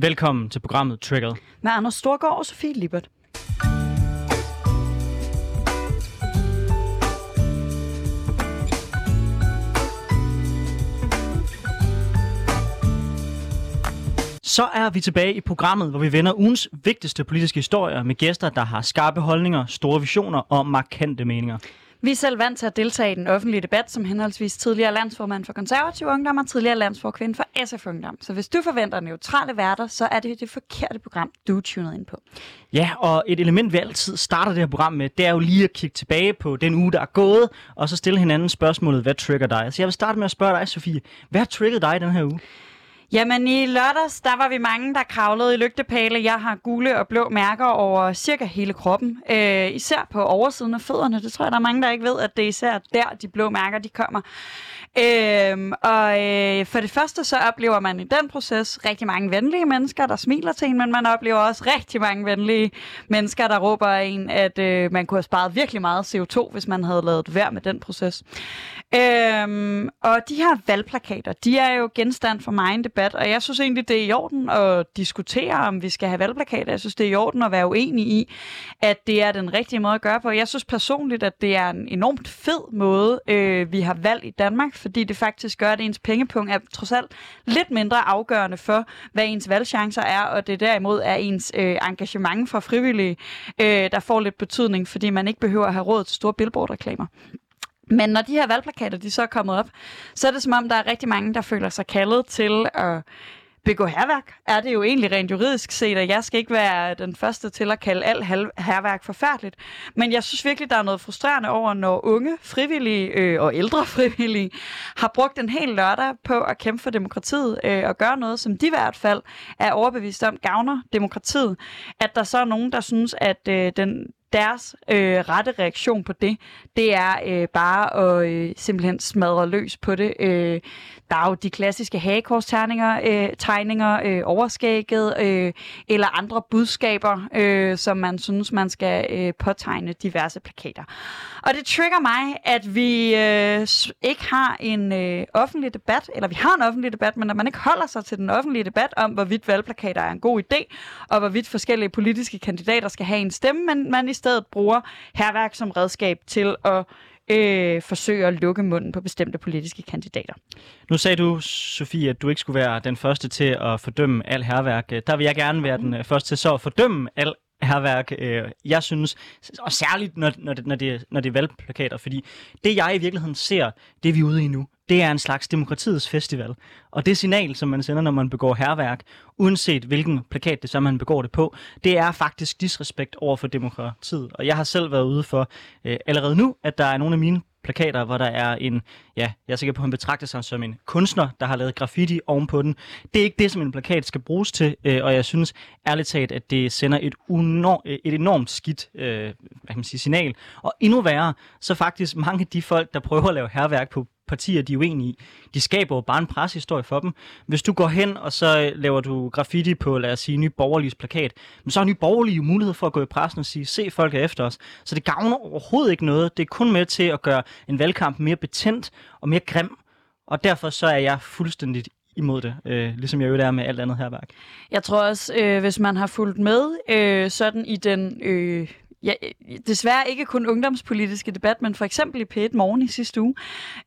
Velkommen til programmet Triggered. Med Anders Storgård og Sofie Lippert. Så er vi tilbage i programmet, hvor vi vender ugens vigtigste politiske historier med gæster, der har skarpe holdninger, store visioner og markante meninger. Vi er selv vant til at deltage i den offentlige debat som henholdsvis tidligere landsformand for konservativ ungdom og tidligere landsforkvinde for SF Ungdom. Så hvis du forventer neutrale værter, så er det det forkerte program, du er tunet ind på. Ja, og et element, vi altid starter det her program med, det er jo lige at kigge tilbage på den uge, der er gået, og så stille hinanden spørgsmålet, hvad trigger dig? Så jeg vil starte med at spørge dig, Sofie, hvad har trigget dig den her uge? Jamen i lørdags, der var vi mange, der kravlede i lygtepæle. Jeg har gule og blå mærker over cirka hele kroppen. Øh, især på oversiden af fødderne. Det tror jeg, der er mange, der ikke ved, at det er især der, de blå mærker, de kommer. Øhm, og øh, for det første så oplever man i den proces rigtig mange venlige mennesker, der smiler til en, men man oplever også rigtig mange venlige mennesker, der råber en, at øh, man kunne have sparet virkelig meget CO2, hvis man havde lavet værd med den proces. Øhm, og de her valgplakater, de er jo genstand for mig en debat, og jeg synes egentlig, det er i orden at diskutere, om vi skal have valgplakater. Jeg synes, det er i orden at være uenig i, at det er den rigtige måde at gøre på. Jeg synes personligt, at det er en enormt fed måde, øh, vi har valgt i Danmark, fordi det faktisk gør, at ens pengepunkt er trods alt lidt mindre afgørende for, hvad ens valgchancer er, og det derimod er ens øh, engagement for frivillige, øh, der får lidt betydning, fordi man ikke behøver at have råd til store billboardreklamer. Men når de her valgplakater de så er kommet op, så er det som om, der er rigtig mange, der føler sig kaldet til at begå herværk. Er det jo egentlig rent juridisk set, at jeg skal ikke være den første til at kalde alt herværk forfærdeligt. Men jeg synes virkelig, der er noget frustrerende over, når unge frivillige øh, og ældre frivillige har brugt en hel lørdag på at kæmpe for demokratiet øh, og gøre noget, som de i hvert fald er overbevist om gavner demokratiet. At der så er nogen, der synes, at øh, den deres øh, rette reaktion på det, det er øh, bare at øh, simpelthen smadre løs på det. Øh, der er jo de klassiske hagekorsterninger, øh, tegninger, øh, overskægget øh, eller andre budskaber, øh, som man synes, man skal øh, påtegne diverse plakater. Og det trigger mig, at vi øh, ikke har en øh, offentlig debat, eller vi har en offentlig debat, men at man ikke holder sig til den offentlige debat om, hvorvidt valgplakater er en god idé, og hvorvidt forskellige politiske kandidater skal have en stemme, men man i stedet bruger herværk som redskab til at øh, forsøge at lukke munden på bestemte politiske kandidater. Nu sagde du, Sofie, at du ikke skulle være den første til at fordømme al herværk. Der vil jeg gerne være den øh, første til så at fordømme al herværk, øh, jeg synes, og særligt når, når, det, når, det, når det er valgplakater, fordi det jeg i virkeligheden ser, det vi er ude i nu, det er en slags demokratiets festival. Og det signal, som man sender, når man begår herværk, uanset hvilken plakat det så man begår det på, det er faktisk disrespekt over for demokratiet. Og jeg har selv været ude for øh, allerede nu, at der er nogle af mine plakater, hvor der er en, ja, jeg er sikker på, at han betragter sig som en kunstner, der har lavet graffiti ovenpå den. Det er ikke det, som en plakat skal bruges til, øh, og jeg synes ærligt talt, at det sender et, unor- øh, et enormt skidt øh, hvad kan man sige, signal. Og endnu værre, så faktisk mange af de folk, der prøver at lave herværk på partier, de er uenige i. De skaber jo bare en preshistorie for dem. Hvis du går hen, og så øh, laver du graffiti på, lad os sige, Ny Borgerliges plakat, men så har Ny Borgerlige jo mulighed for at gå i pressen og sige, se, folk er efter os. Så det gavner overhovedet ikke noget. Det er kun med til at gøre en valgkamp mere betændt og mere grim. Og derfor så er jeg fuldstændig imod det, øh, ligesom jeg jo er med alt andet herværk. Jeg tror også, øh, hvis man har fulgt med øh, sådan i den øh, ja, desværre ikke kun ungdomspolitiske debat, men for eksempel i P1 Morgen i sidste uge,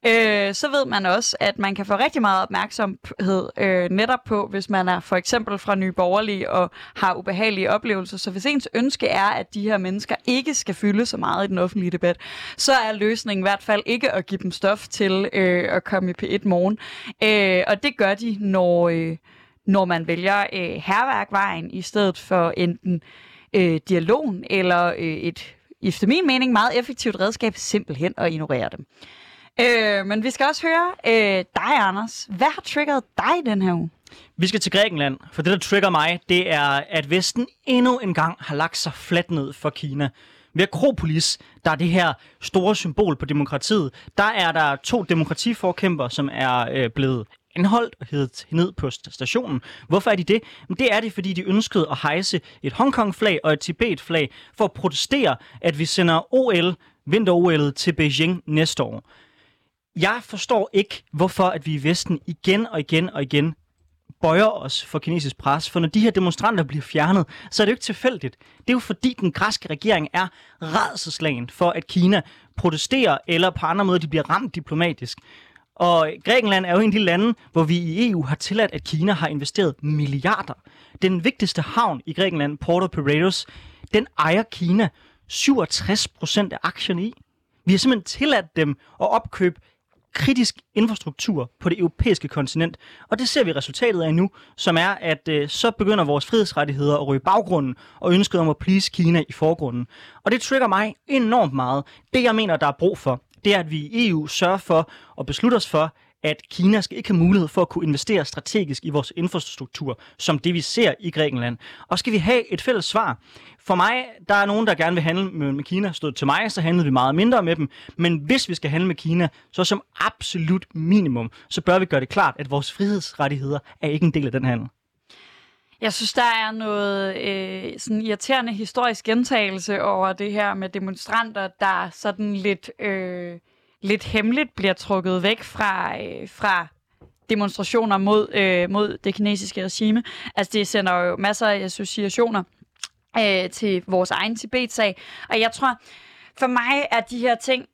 øh, så ved man også, at man kan få rigtig meget opmærksomhed øh, netop på, hvis man er for eksempel fra Nye Borgerlige og har ubehagelige oplevelser. Så hvis ens ønske er, at de her mennesker ikke skal fylde så meget i den offentlige debat, så er løsningen i hvert fald ikke at give dem stof til øh, at komme i P1 Morgen. Øh, og det gør de, når, øh, når man vælger øh, herværkvejen i stedet for enten øh, Øh, dialogen eller øh, et, efter min mening, meget effektivt redskab simpelthen at ignorere dem. Øh, men vi skal også høre øh, dig, Anders. Hvad har triggeret dig den her uge? Vi skal til Grækenland, for det, der trigger mig, det er, at Vesten endnu en gang har lagt sig fladt ned for Kina. Ved Akropolis, der er det her store symbol på demokratiet, der er der to demokratiforkæmper, som er øh, blevet anholdt og heddet ned på stationen. Hvorfor er de det? Men det er det, fordi de ønskede at hejse et Hongkong-flag og et Tibet-flag for at protestere, at vi sender OL, vinter-OL til Beijing næste år. Jeg forstår ikke, hvorfor at vi i Vesten igen og igen og igen bøjer os for kinesisk pres. For når de her demonstranter bliver fjernet, så er det jo ikke tilfældigt. Det er jo fordi den græske regering er redselslagen for, at Kina protesterer, eller på andre måder, de bliver ramt diplomatisk. Og Grækenland er jo en af de lande, hvor vi i EU har tilladt, at Kina har investeret milliarder. Den vigtigste havn i Grækenland, Porto Piraeus, den ejer Kina 67 procent af aktierne i. Vi har simpelthen tilladt dem at opkøbe kritisk infrastruktur på det europæiske kontinent. Og det ser vi resultatet af nu, som er, at øh, så begynder vores frihedsrettigheder at ryge baggrunden, og ønsket om at please Kina i forgrunden. Og det trigger mig enormt meget. Det, jeg mener, der er brug for, det er, at vi i EU sørger for og beslutter os for, at Kina skal ikke have mulighed for at kunne investere strategisk i vores infrastruktur, som det vi ser i Grækenland. Og skal vi have et fælles svar? For mig, der er nogen, der gerne vil handle med, med Kina. Stod til mig, så handlede vi meget mindre med dem. Men hvis vi skal handle med Kina, så som absolut minimum, så bør vi gøre det klart, at vores frihedsrettigheder er ikke en del af den handel. Jeg synes, der er noget øh, sådan irriterende historisk gentagelse over det her med demonstranter, der sådan lidt, øh, lidt hemmeligt bliver trukket væk fra, øh, fra demonstrationer mod, øh, mod det kinesiske regime. Altså, det sender jo masser af associationer øh, til vores egen Tibet-sag. Og jeg tror, for mig er de her ting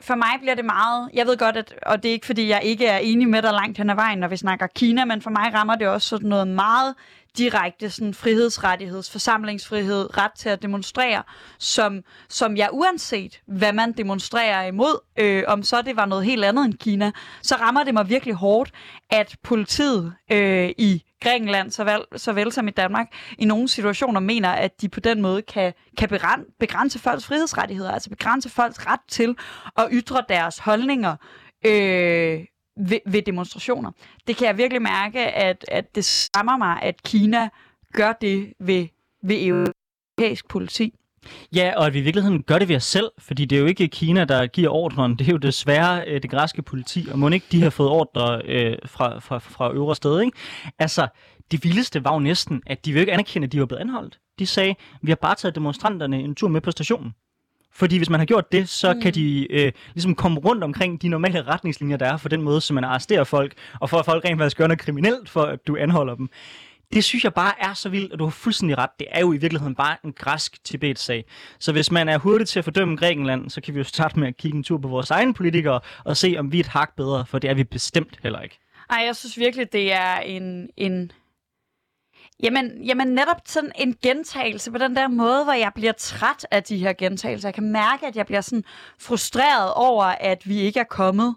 for mig bliver det meget, jeg ved godt, at, og det er ikke fordi, jeg ikke er enig med dig langt hen ad vejen, når vi snakker Kina, men for mig rammer det også sådan noget meget direkte sådan frihedsrettigheds, forsamlingsfrihed, ret til at demonstrere, som, som jeg uanset, hvad man demonstrerer imod, øh, om så det var noget helt andet end Kina, så rammer det mig virkelig hårdt, at politiet øh, i Grækenland, såvel, såvel som i Danmark, i nogle situationer mener, at de på den måde kan, kan begrænse folks frihedsrettigheder, altså begrænse folks ret til at ytre deres holdninger øh, ved, ved demonstrationer. Det kan jeg virkelig mærke, at, at det stammer mig, at Kina gør det ved, ved europæisk politi. Ja, og at vi i virkeligheden gør det ved os selv, fordi det er jo ikke Kina, der giver ordren. Det er jo desværre øh, det græske politi, og må ikke de har fået ordre øh, fra, fra, fra øvre sted. Ikke? Altså, det vildeste var jo næsten, at de vil ikke anerkende, at de var blevet anholdt. De sagde, vi har bare taget demonstranterne en tur med på stationen. Fordi hvis man har gjort det, så mm. kan de øh, ligesom komme rundt omkring de normale retningslinjer, der er for den måde, som man arresterer folk, og for at folk rent faktisk gør noget kriminelt, for at du anholder dem. Det synes jeg bare er så vildt, og du har fuldstændig ret. Det er jo i virkeligheden bare en græsk Tibet-sag. Så hvis man er hurtig til at fordømme Grækenland, så kan vi jo starte med at kigge en tur på vores egne politikere og se, om vi er et hak bedre, for det er vi bestemt heller ikke. Ej, jeg synes virkelig, det er en, en Jamen, jamen netop sådan en gentagelse på den der måde, hvor jeg bliver træt af de her gentagelser. Jeg kan mærke, at jeg bliver sådan frustreret over, at vi ikke er kommet.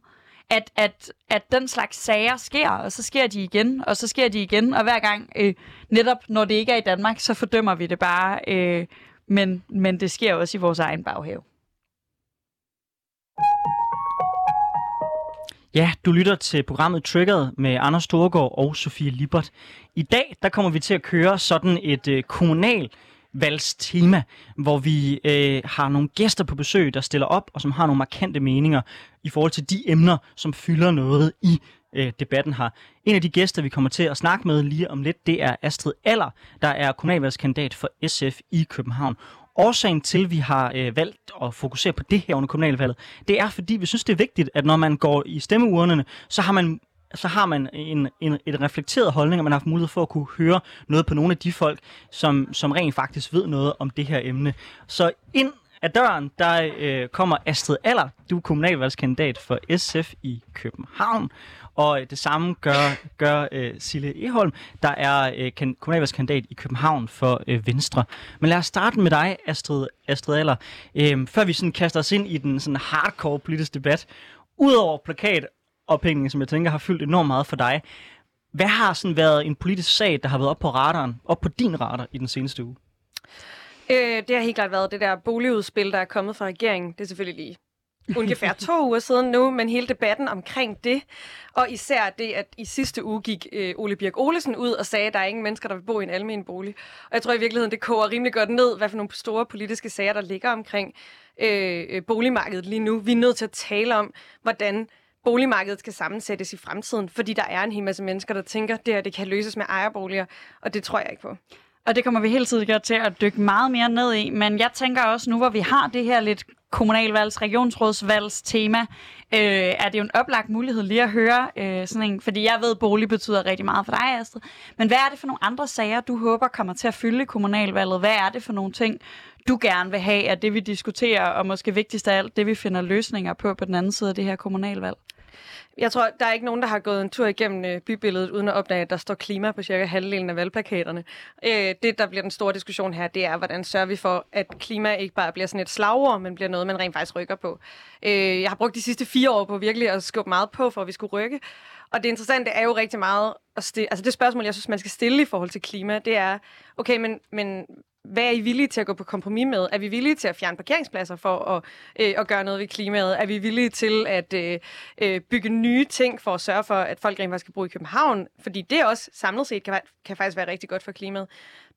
At, at, at den slags sager sker, og så sker de igen, og så sker de igen. Og hver gang, øh, netop når det ikke er i Danmark, så fordømmer vi det bare. Øh, men, men det sker også i vores egen baghave. Ja, du lytter til programmet Triggered med Anders Storgård og Sofie Libert. I dag der kommer vi til at køre sådan et øh, kommunal valgstema, hvor vi øh, har nogle gæster på besøg, der stiller op og som har nogle markante meninger i forhold til de emner, som fylder noget i øh, debatten her. En af de gæster, vi kommer til at snakke med lige om lidt, det er Astrid Aller, der er kommunalvalgskandidat for SF i København. Årsagen til, at vi har øh, valgt at fokusere på det her under kommunalvalget, det er, fordi vi synes, det er vigtigt, at når man går i stemmeurnerne, så har man så har man en, en, et reflekteret holdning, og man har haft mulighed for at kunne høre noget på nogle af de folk, som, som rent faktisk ved noget om det her emne. Så ind af døren, der øh, kommer Astrid Aller. Du er kommunalvalgskandidat for SF i København. Og øh, det samme gør, gør øh, Sille Eholm, der er øh, kan, kommunalvalgskandidat i København for øh, Venstre. Men lad os starte med dig, Astrid, Astrid Aller. Øh, før vi sådan kaster os ind i den sådan hardcore politiske debat. Udover plakat ophængning, som jeg tænker har fyldt enormt meget for dig. Hvad har sådan været en politisk sag, der har været op på radaren, op på din radar i den seneste uge? Øh, det har helt klart været det der boligudspil, der er kommet fra regeringen. Det er selvfølgelig lige ungefær to uger siden nu, men hele debatten omkring det, og især det, at i sidste uge gik øh, Ole Birk Olesen ud og sagde, at der er ingen mennesker, der vil bo i en almen bolig. Og jeg tror i virkeligheden, det koger rimelig godt ned, hvad for nogle store politiske sager, der ligger omkring øh, boligmarkedet lige nu. Vi er nødt til at tale om, hvordan boligmarkedet skal sammensættes i fremtiden, fordi der er en hel masse mennesker, der tænker, at det her det kan løses med ejerboliger, og det tror jeg ikke på. Og det kommer vi hele tiden til at dykke meget mere ned i. Men jeg tænker også, nu hvor vi har det her lidt kommunalvalgs, regionsrådsvalgs tema, øh, er det jo en oplagt mulighed lige at høre øh, sådan en, fordi jeg ved, at bolig betyder rigtig meget for dig, Astrid. Men hvad er det for nogle andre sager, du håber kommer til at fylde kommunalvalget? Hvad er det for nogle ting, du gerne vil have, at det vi diskuterer, og måske vigtigst af alt, det vi finder løsninger på på den anden side af det her kommunalvalg? Jeg tror, der er ikke nogen, der har gået en tur igennem øh, bybilledet, uden at opdage, at der står klima på cirka halvdelen af valgplakaterne. Øh, det, der bliver den store diskussion her, det er, hvordan sørger vi for, at klima ikke bare bliver sådan et slagord, men bliver noget, man rent faktisk rykker på. Øh, jeg har brugt de sidste fire år på virkelig at skubbe meget på, for at vi skulle rykke. Og det interessante er jo rigtig meget at stille, altså det spørgsmål, jeg synes, man skal stille i forhold til klima, det er, okay, men, men hvad er I villige til at gå på kompromis med? Er vi villige til at fjerne parkeringspladser for at, øh, at gøre noget ved klimaet? Er vi villige til at øh, øh, bygge nye ting for at sørge for, at folk rent faktisk kan bo i København? Fordi det også samlet set kan, kan faktisk være rigtig godt for klimaet.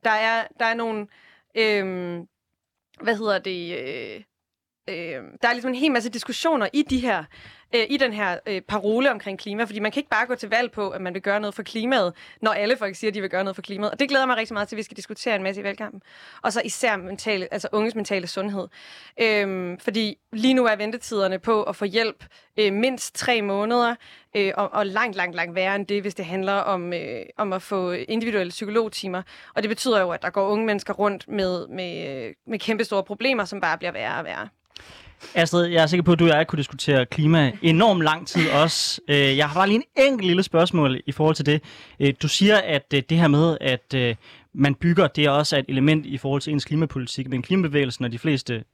Der er, der er nogle... Øh, hvad hedder det? Øh, øh, der er ligesom en hel masse diskussioner i de her øh, i den her øh, parole omkring klima, fordi man kan ikke bare gå til valg på, at man vil gøre noget for klimaet, når alle folk siger, at de vil gøre noget for klimaet. Og det glæder mig rigtig meget til, at vi skal diskutere en masse i valgkampen. Og så især mentale, altså unges mentale sundhed. Øhm, fordi lige nu er ventetiderne på at få hjælp øh, mindst tre måneder, øh, og, og langt, langt, langt værre end det, hvis det handler om, øh, om at få individuelle psykologtimer. Og det betyder jo, at der går unge mennesker rundt med, med, øh, med kæmpe store problemer, som bare bliver værre og værre. Astrid, jeg er sikker på, at du og jeg kunne diskutere klima enormt lang tid også. Øh, jeg har bare lige en enkelt lille spørgsmål i forhold til det. Øh, du siger, at øh, det her med, at man bygger, det er også et element i forhold til ens klimapolitik. Men klimabevægelsen og de fleste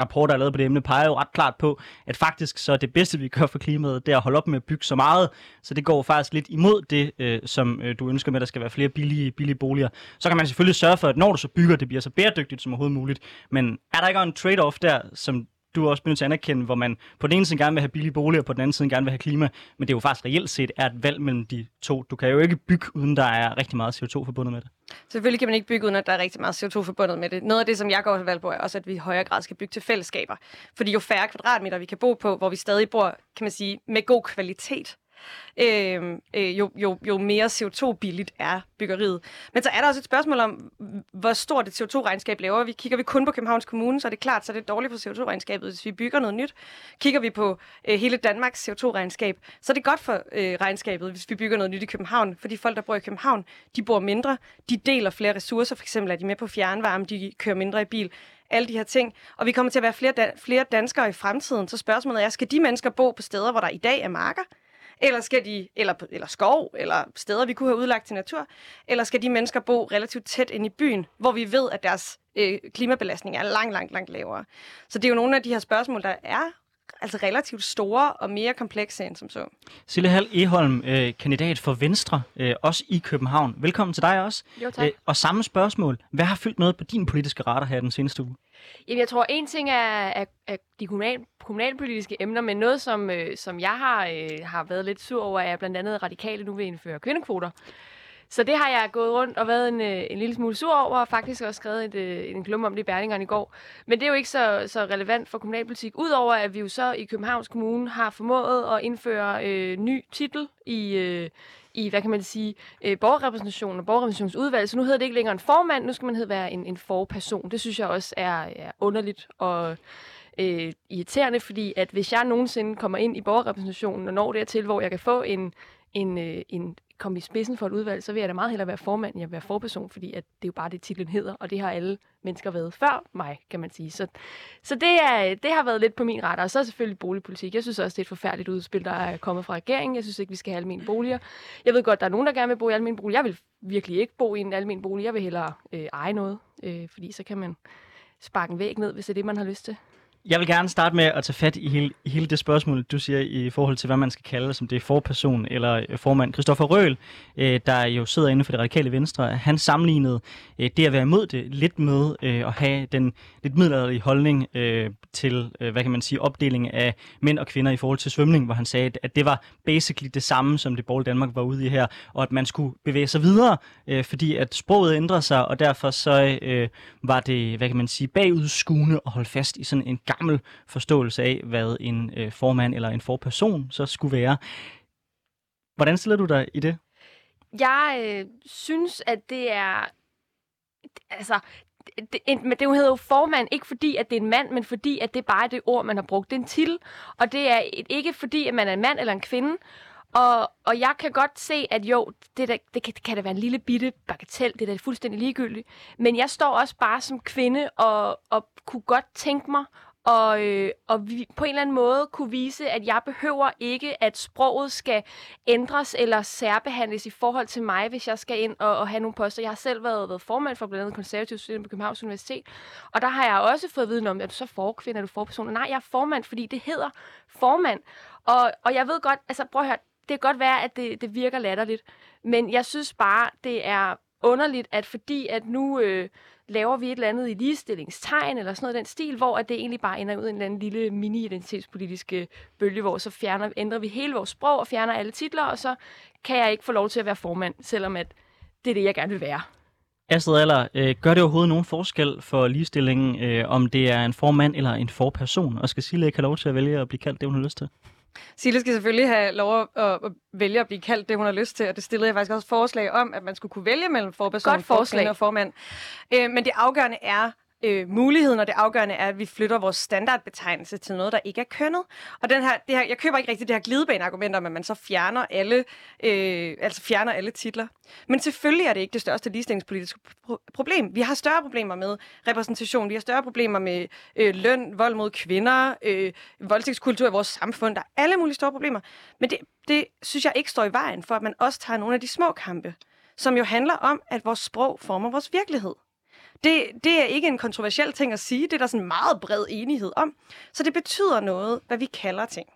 rapporter, der er lavet på det emne, peger jo ret klart på, at faktisk så det bedste, vi gør for klimaet, det er at holde op med at bygge så meget. Så det går faktisk lidt imod det, øh, som øh, du ønsker med, at der skal være flere billige, billige boliger. Så kan man selvfølgelig sørge for, at når du så bygger, det bliver så bæredygtigt som overhovedet muligt. Men er der ikke en trade-off der, som du er også nødt til at anerkende, hvor man på den ene side gerne vil have billige boliger, og på den anden side gerne vil have klima, men det er jo faktisk reelt set er et valg mellem de to. Du kan jo ikke bygge, uden der er rigtig meget CO2 forbundet med det. Selvfølgelig kan man ikke bygge, uden at der er rigtig meget CO2 forbundet med det. Noget af det, som jeg går til valg på, er også, at vi i højere grad skal bygge til fællesskaber. Fordi jo færre kvadratmeter vi kan bo på, hvor vi stadig bor, kan man sige, med god kvalitet, øh, øh, jo, jo, jo mere CO2-billigt er byggeriet. Men så er der også et spørgsmål om, hvor stort et CO2-regnskab laver vi. Kigger vi kun på Københavns Kommune, så er det klart, så er det dårligt for CO2-regnskabet, hvis vi bygger noget nyt. Kigger vi på øh, hele Danmarks CO2-regnskab, så er det godt for øh, regnskabet, hvis vi bygger noget nyt i København. For de folk, der bor i København, de bor mindre, de deler flere ressourcer, for eksempel er de med på fjernvarme, de kører mindre i bil alle de her ting. Og vi kommer til at være flere, da- flere danskere i fremtiden. Så spørgsmålet er, skal de mennesker bo på steder, hvor der i dag er marker? Eller skal de, eller, eller skov, eller steder, vi kunne have udlagt til natur, eller skal de mennesker bo relativt tæt ind i byen, hvor vi ved, at deres øh, klimabelastning er langt, langt, langt lavere. Så det er jo nogle af de her spørgsmål, der er altså relativt store og mere komplekse end som så. Sille Hall Eholm, øh, kandidat for Venstre, øh, også i København. Velkommen til dig også. Jo, tak. Øh, og samme spørgsmål. Hvad har fyldt noget på din politiske radar her den seneste uge? Jamen, jeg tror, en ting er, er, er de kommunal, kommunalpolitiske emner, men noget, som, øh, som jeg har, øh, har været lidt sur over, er blandt andet radikale nu vil indføre kvindekvoter. Så det har jeg gået rundt og været en, øh, en lille smule sur over, og faktisk også skrevet et, øh, en klum om det i Berlingeren i går. Men det er jo ikke så, så relevant for kommunalpolitik, udover at vi jo så i Københavns Kommune har formået at indføre øh, ny titel i, øh, i, hvad kan man sige, øh, borgerrepræsentation og borgerrepræsentationsudvalg. Så nu hedder det ikke længere en formand, nu skal man hedde være en, en forperson. Det synes jeg også er, er underligt og øh, irriterende, fordi at hvis jeg nogensinde kommer ind i borgerrepræsentationen og når dertil, hvor jeg kan få en, en, øh, en komme i spidsen for et udvalg, så vil jeg da meget hellere være formand, end jeg vil være forperson, fordi at det er jo bare det, titlen hedder, og det har alle mennesker været før mig, kan man sige. Så, så det, er, det har været lidt på min ret, og så er selvfølgelig boligpolitik. Jeg synes også, det er et forfærdeligt udspil, der er kommet fra regeringen. Jeg synes ikke, vi skal have almindelige boliger. Jeg ved godt, der er nogen, der gerne vil bo i almindelige boliger. Jeg vil virkelig ikke bo i en almindelig bolig. Jeg vil hellere øh, eje noget, øh, fordi så kan man sparke en væg ned, hvis det er det, man har lyst til. Jeg vil gerne starte med at tage fat i hele, i hele det spørgsmål, du siger i forhold til, hvad man skal kalde som det er forperson eller øh, formand. Christoffer Røhl, øh, der jo sidder inde for det radikale venstre, han sammenlignede øh, det at være imod det lidt med øh, at have den lidt middelalderlige holdning øh, til, hvad kan man sige, opdeling af mænd og kvinder i forhold til svømning, hvor han sagde, at det var basically det samme, som det borgerlige Danmark var ude i her, og at man skulle bevæge sig videre, fordi at sproget ændrer sig, og derfor så var det, hvad kan man sige, bagudskuende at holde fast i sådan en gammel forståelse af, hvad en øh, formand eller en forperson så skulle være. Hvordan stiller du dig i det? Jeg øh, synes, at det er altså, det, men det hedder jo formand, ikke fordi, at det er en mand, men fordi, at det bare er det ord, man har brugt. Det er en titel, og det er et, ikke fordi, at man er en mand eller en kvinde. Og, og jeg kan godt se, at jo, det, der, det, kan, det kan da være en lille bitte bagatel, det er da fuldstændig ligegyldigt. Men jeg står også bare som kvinde og, og kunne godt tænke mig og, øh, og vi på en eller anden måde kunne vise, at jeg behøver ikke, at sproget skal ændres eller særbehandles i forhold til mig, hvis jeg skal ind og, og have nogle poster. Jeg har selv været, været formand for blandt andet konservativ studerende på Københavns Universitet, og der har jeg også fået viden om, at du så forkvinde, er du forperson? Nej, jeg er formand, fordi det hedder formand. Og, og jeg ved godt, altså prøv at høre, det kan godt være, at det, det virker latterligt, men jeg synes bare, det er underligt, at fordi at nu... Øh, laver vi et eller andet i ligestillingstegn eller sådan noget den stil, hvor at det egentlig bare ender ud i en eller anden lille mini-identitetspolitiske øh, bølge, hvor så fjerner, ændrer vi hele vores sprog og fjerner alle titler, og så kan jeg ikke få lov til at være formand, selvom at det er det, jeg gerne vil være. Astrid Aller, øh, gør det overhovedet nogen forskel for ligestillingen, øh, om det er en formand eller en forperson? Og skal Sille ikke have lov til at vælge at blive kaldt det, hun har lyst til? Sille skal selvfølgelig have lov at, at vælge at blive kaldt det, hun har lyst til, og det stillede jeg faktisk også forslag om, at man skulle kunne vælge mellem forperson, Godt forslag. og formand. Øh, men det afgørende er, øh, muligheden, og det afgørende er, at vi flytter vores standardbetegnelse til noget, der ikke er kønnet. Og den her, det her, jeg køber ikke rigtig det her glidebane-argument om, at man så fjerner alle, øh, altså fjerner alle titler. Men selvfølgelig er det ikke det største ligestillingspolitiske pro- problem. Vi har større problemer med repræsentation, vi har større problemer med øh, løn, vold mod kvinder, øh, voldtægtskultur i vores samfund. Der er alle mulige store problemer. Men det, det synes jeg ikke står i vejen for, at man også tager nogle af de små kampe, som jo handler om, at vores sprog former vores virkelighed. Det, det er ikke en kontroversiel ting at sige. Det er der sådan meget bred enighed om. Så det betyder noget, hvad vi kalder ting.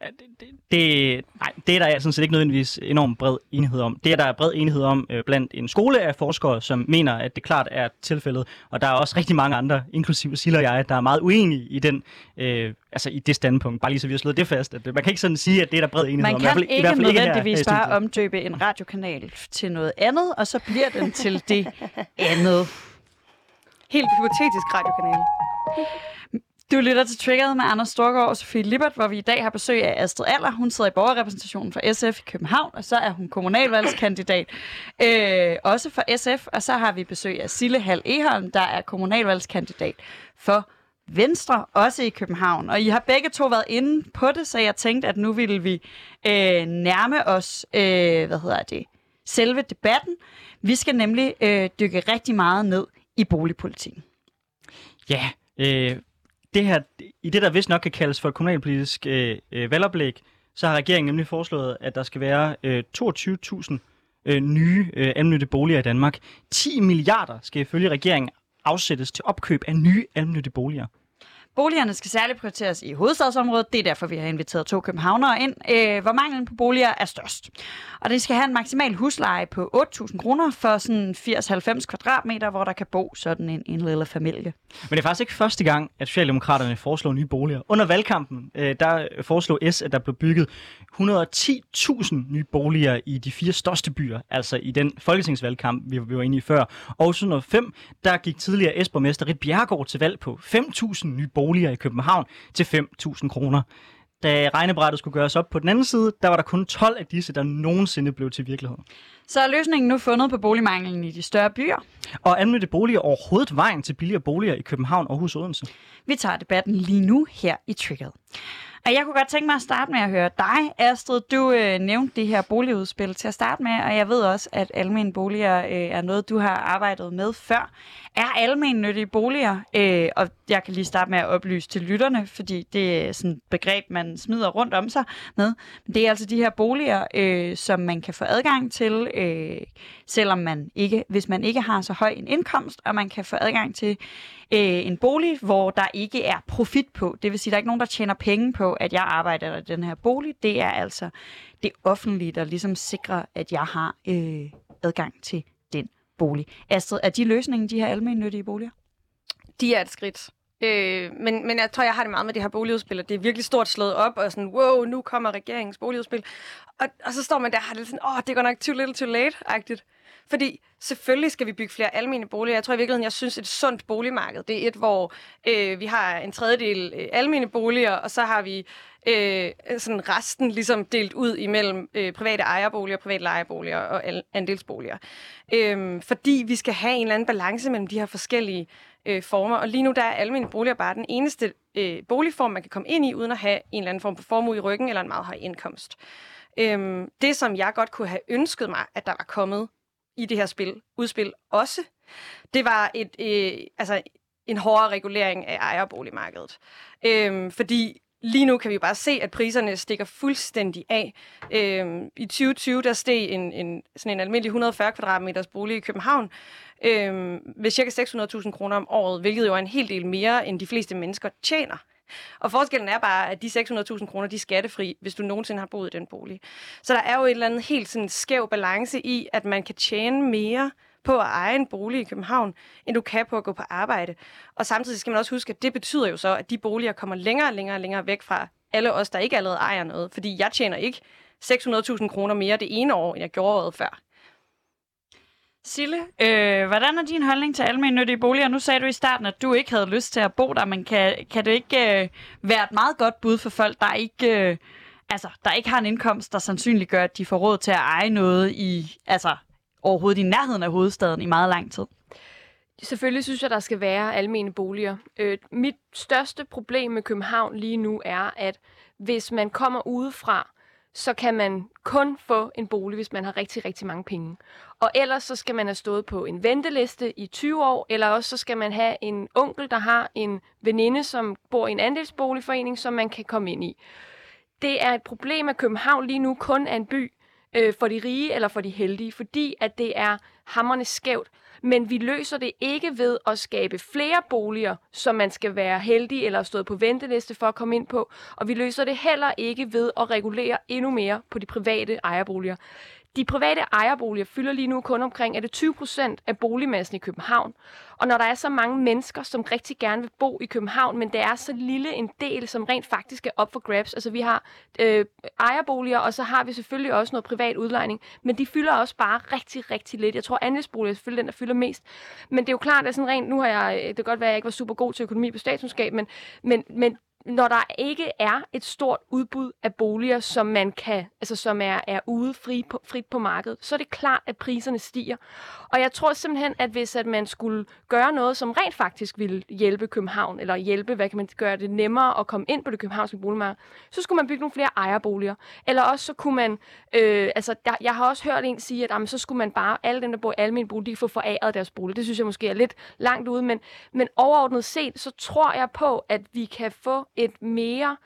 Det, det, det, nej, det er der sådan set ikke nødvendigvis enormt bred enighed om. Det er der bred enighed om øh, blandt en skole af forskere, som mener, at det klart er tilfældet. Og der er også rigtig mange andre, inklusive Silla og jeg, der er meget uenige i, den, øh, altså i det standpunkt. Bare lige så vi har slået det fast. At man kan ikke sådan sige, at det er der bred enighed man om. Man kan i ikke hvert fald, nødvendigvis ikke her, bare omdøbe en radiokanal til noget andet, og så bliver den til det andet. Helt hypotetisk radiokanal. Du lytter til Triggeret med Anders Storgård og Sofie Libert, hvor vi i dag har besøg af Astrid Aller. Hun sidder i borgerrepræsentationen for SF i København, og så er hun kommunalvalgskandidat øh, også for SF. Og så har vi besøg af Sille Hal Eholm, der er kommunalvalgskandidat for Venstre, også i København. Og I har begge to været inde på det, så jeg tænkte, at nu ville vi øh, nærme os, øh, hvad hedder det, selve debatten. Vi skal nemlig øh, dykke rigtig meget ned i boligpolitikken. Ja, øh, det her, i det, der vist nok kan kaldes for et kommunalpolitisk øh, øh, valgoplæg, så har regeringen nemlig foreslået, at der skal være øh, 22.000 øh, nye øh, almindelige boliger i Danmark. 10 milliarder skal ifølge regeringen afsættes til opkøb af nye almindelige boliger. Boligerne skal særligt prioriteres i hovedstadsområdet. Det er derfor, vi har inviteret to københavnere ind, øh, hvor manglen på boliger er størst. Og det skal have en maksimal husleje på 8.000 kroner for sådan 80-90 kvadratmeter, hvor der kan bo sådan en, en lille familie. Men det er faktisk ikke første gang, at Socialdemokraterne foreslår nye boliger. Under valgkampen, øh, der foreslog S, at der blev bygget 110.000 nye boliger i de fire største byer, altså i den folketingsvalgkamp, vi, vi var inde i før. Og 2005, der gik tidligere S-borgmester Rit Bjergård til valg på 5.000 nye boliger i København til 5.000 kroner. Da regnebrættet skulle gøres op på den anden side, der var der kun 12 af disse, der nogensinde blev til virkelighed. Så er løsningen nu fundet på boligmanglen i de større byer. Og anmeldte boliger overhovedet vejen til billigere boliger i København, Aarhus og Odense? Vi tager debatten lige nu her i Triggered. Og jeg kunne godt tænke mig at starte med at høre dig, Astrid. Du øh, nævnte det her boligudspil til at starte med, og jeg ved også, at almene boliger øh, er noget, du har arbejdet med før. Er almennyttige boliger, øh, og jeg kan lige starte med at oplyse til lytterne, fordi det er sådan et begreb, man smider rundt om sig med. Men det er altså de her boliger, øh, som man kan få adgang til, øh, selvom man ikke, hvis man ikke har så høj en indkomst, og man kan få adgang til øh, en bolig, hvor der ikke er profit på. Det vil sige, at der er ikke nogen, der tjener penge på, at jeg arbejder i den her bolig. Det er altså det offentlige, der ligesom sikrer, at jeg har øh, adgang til den bolig. Astrid, er de løsningen, de her almennyttige boliger? De er et skridt. Øh, men, men jeg tror, jeg har det meget med det her boligudspil, og det er virkelig stort slået op, og sådan, wow, nu kommer regeringens boligudspil. Og, og så står man der og har det sådan, åh, oh, det går nok too little too late-agtigt. Fordi selvfølgelig skal vi bygge flere almene boliger. Jeg tror i virkeligheden, jeg synes, et sundt boligmarked, det er et, hvor øh, vi har en tredjedel øh, almene boliger, og så har vi øh, sådan resten ligesom delt ud imellem øh, private ejerboliger, private lejeboliger og al- andelsboliger. Øh, fordi vi skal have en eller anden balance mellem de her forskellige øh, former. Og lige nu der er almene boliger bare den eneste øh, boligform, man kan komme ind i, uden at have en eller anden form for formue i ryggen eller en meget høj indkomst. Øhm, det, som jeg godt kunne have ønsket mig, at der var kommet i det her spil, udspil også, det var et, øh, altså en hårdere regulering af ejerboligmarkedet. Øhm, fordi lige nu kan vi jo bare se, at priserne stikker fuldstændig af. Øhm, I 2020 der steg en, en, sådan en almindelig 140 kvadratmeters bolig i København øhm, ved ca. 600.000 kroner om året, hvilket jo er en hel del mere, end de fleste mennesker tjener. Og forskellen er bare, at de 600.000 kroner, de er skattefri, hvis du nogensinde har boet i den bolig. Så der er jo et eller andet helt sådan skæv balance i, at man kan tjene mere på at eje en bolig i København, end du kan på at gå på arbejde. Og samtidig skal man også huske, at det betyder jo så, at de boliger kommer længere og længere og længere væk fra alle os, der ikke allerede ejer noget. Fordi jeg tjener ikke 600.000 kroner mere det ene år, end jeg gjorde året før. Sille, øh, hvordan er din holdning til almennyttige boliger? Nu sagde du i starten, at du ikke havde lyst til at bo der, men kan, kan det ikke øh, være et meget godt bud for folk, der ikke, øh, altså, der ikke har en indkomst, der sandsynligt gør, at de får råd til at eje noget i, altså, overhovedet i nærheden af hovedstaden i meget lang tid? Selvfølgelig synes jeg, der skal være almene boliger. Øh, mit største problem med København lige nu er, at hvis man kommer udefra, så kan man kun få en bolig, hvis man har rigtig, rigtig mange penge. Og ellers så skal man have stået på en venteliste i 20 år, eller også så skal man have en onkel, der har en veninde, som bor i en andelsboligforening, som man kan komme ind i. Det er et problem, at København lige nu kun er en by øh, for de rige eller for de heldige, fordi at det er hammerne skævt. Men vi løser det ikke ved at skabe flere boliger, som man skal være heldig eller stå på venteliste for at komme ind på. Og vi løser det heller ikke ved at regulere endnu mere på de private ejerboliger. De private ejerboliger fylder lige nu kun omkring er det 20 procent af boligmassen i København. Og når der er så mange mennesker, som rigtig gerne vil bo i København, men det er så lille en del, som rent faktisk er op for grabs. Altså vi har øh, ejerboliger, og så har vi selvfølgelig også noget privat udlejning, men de fylder også bare rigtig, rigtig lidt. Jeg tror, andelsboliger er selvfølgelig den, der fylder mest. Men det er jo klart, at sådan rent, nu har jeg, øh, det kan godt være, at jeg ikke var super god til økonomi på statskundskab, men, men, men når der ikke er et stort udbud af boliger, som man kan, altså som er, er ude fri på, frit på markedet, så er det klart, at priserne stiger. Og jeg tror simpelthen, at hvis at man skulle gøre noget, som rent faktisk ville hjælpe København, eller hjælpe, hvad kan man gøre det nemmere at komme ind på det københavnske boligmarked, så skulle man bygge nogle flere ejerboliger. Eller også så kunne man, øh, altså der, jeg har også hørt en sige, at jamen, så skulle man bare, alle dem, der bor i almene bolig, de kan få foræret deres bolig. Det synes jeg måske er lidt langt ude, men, men overordnet set, så tror jeg på, at vi kan få et mere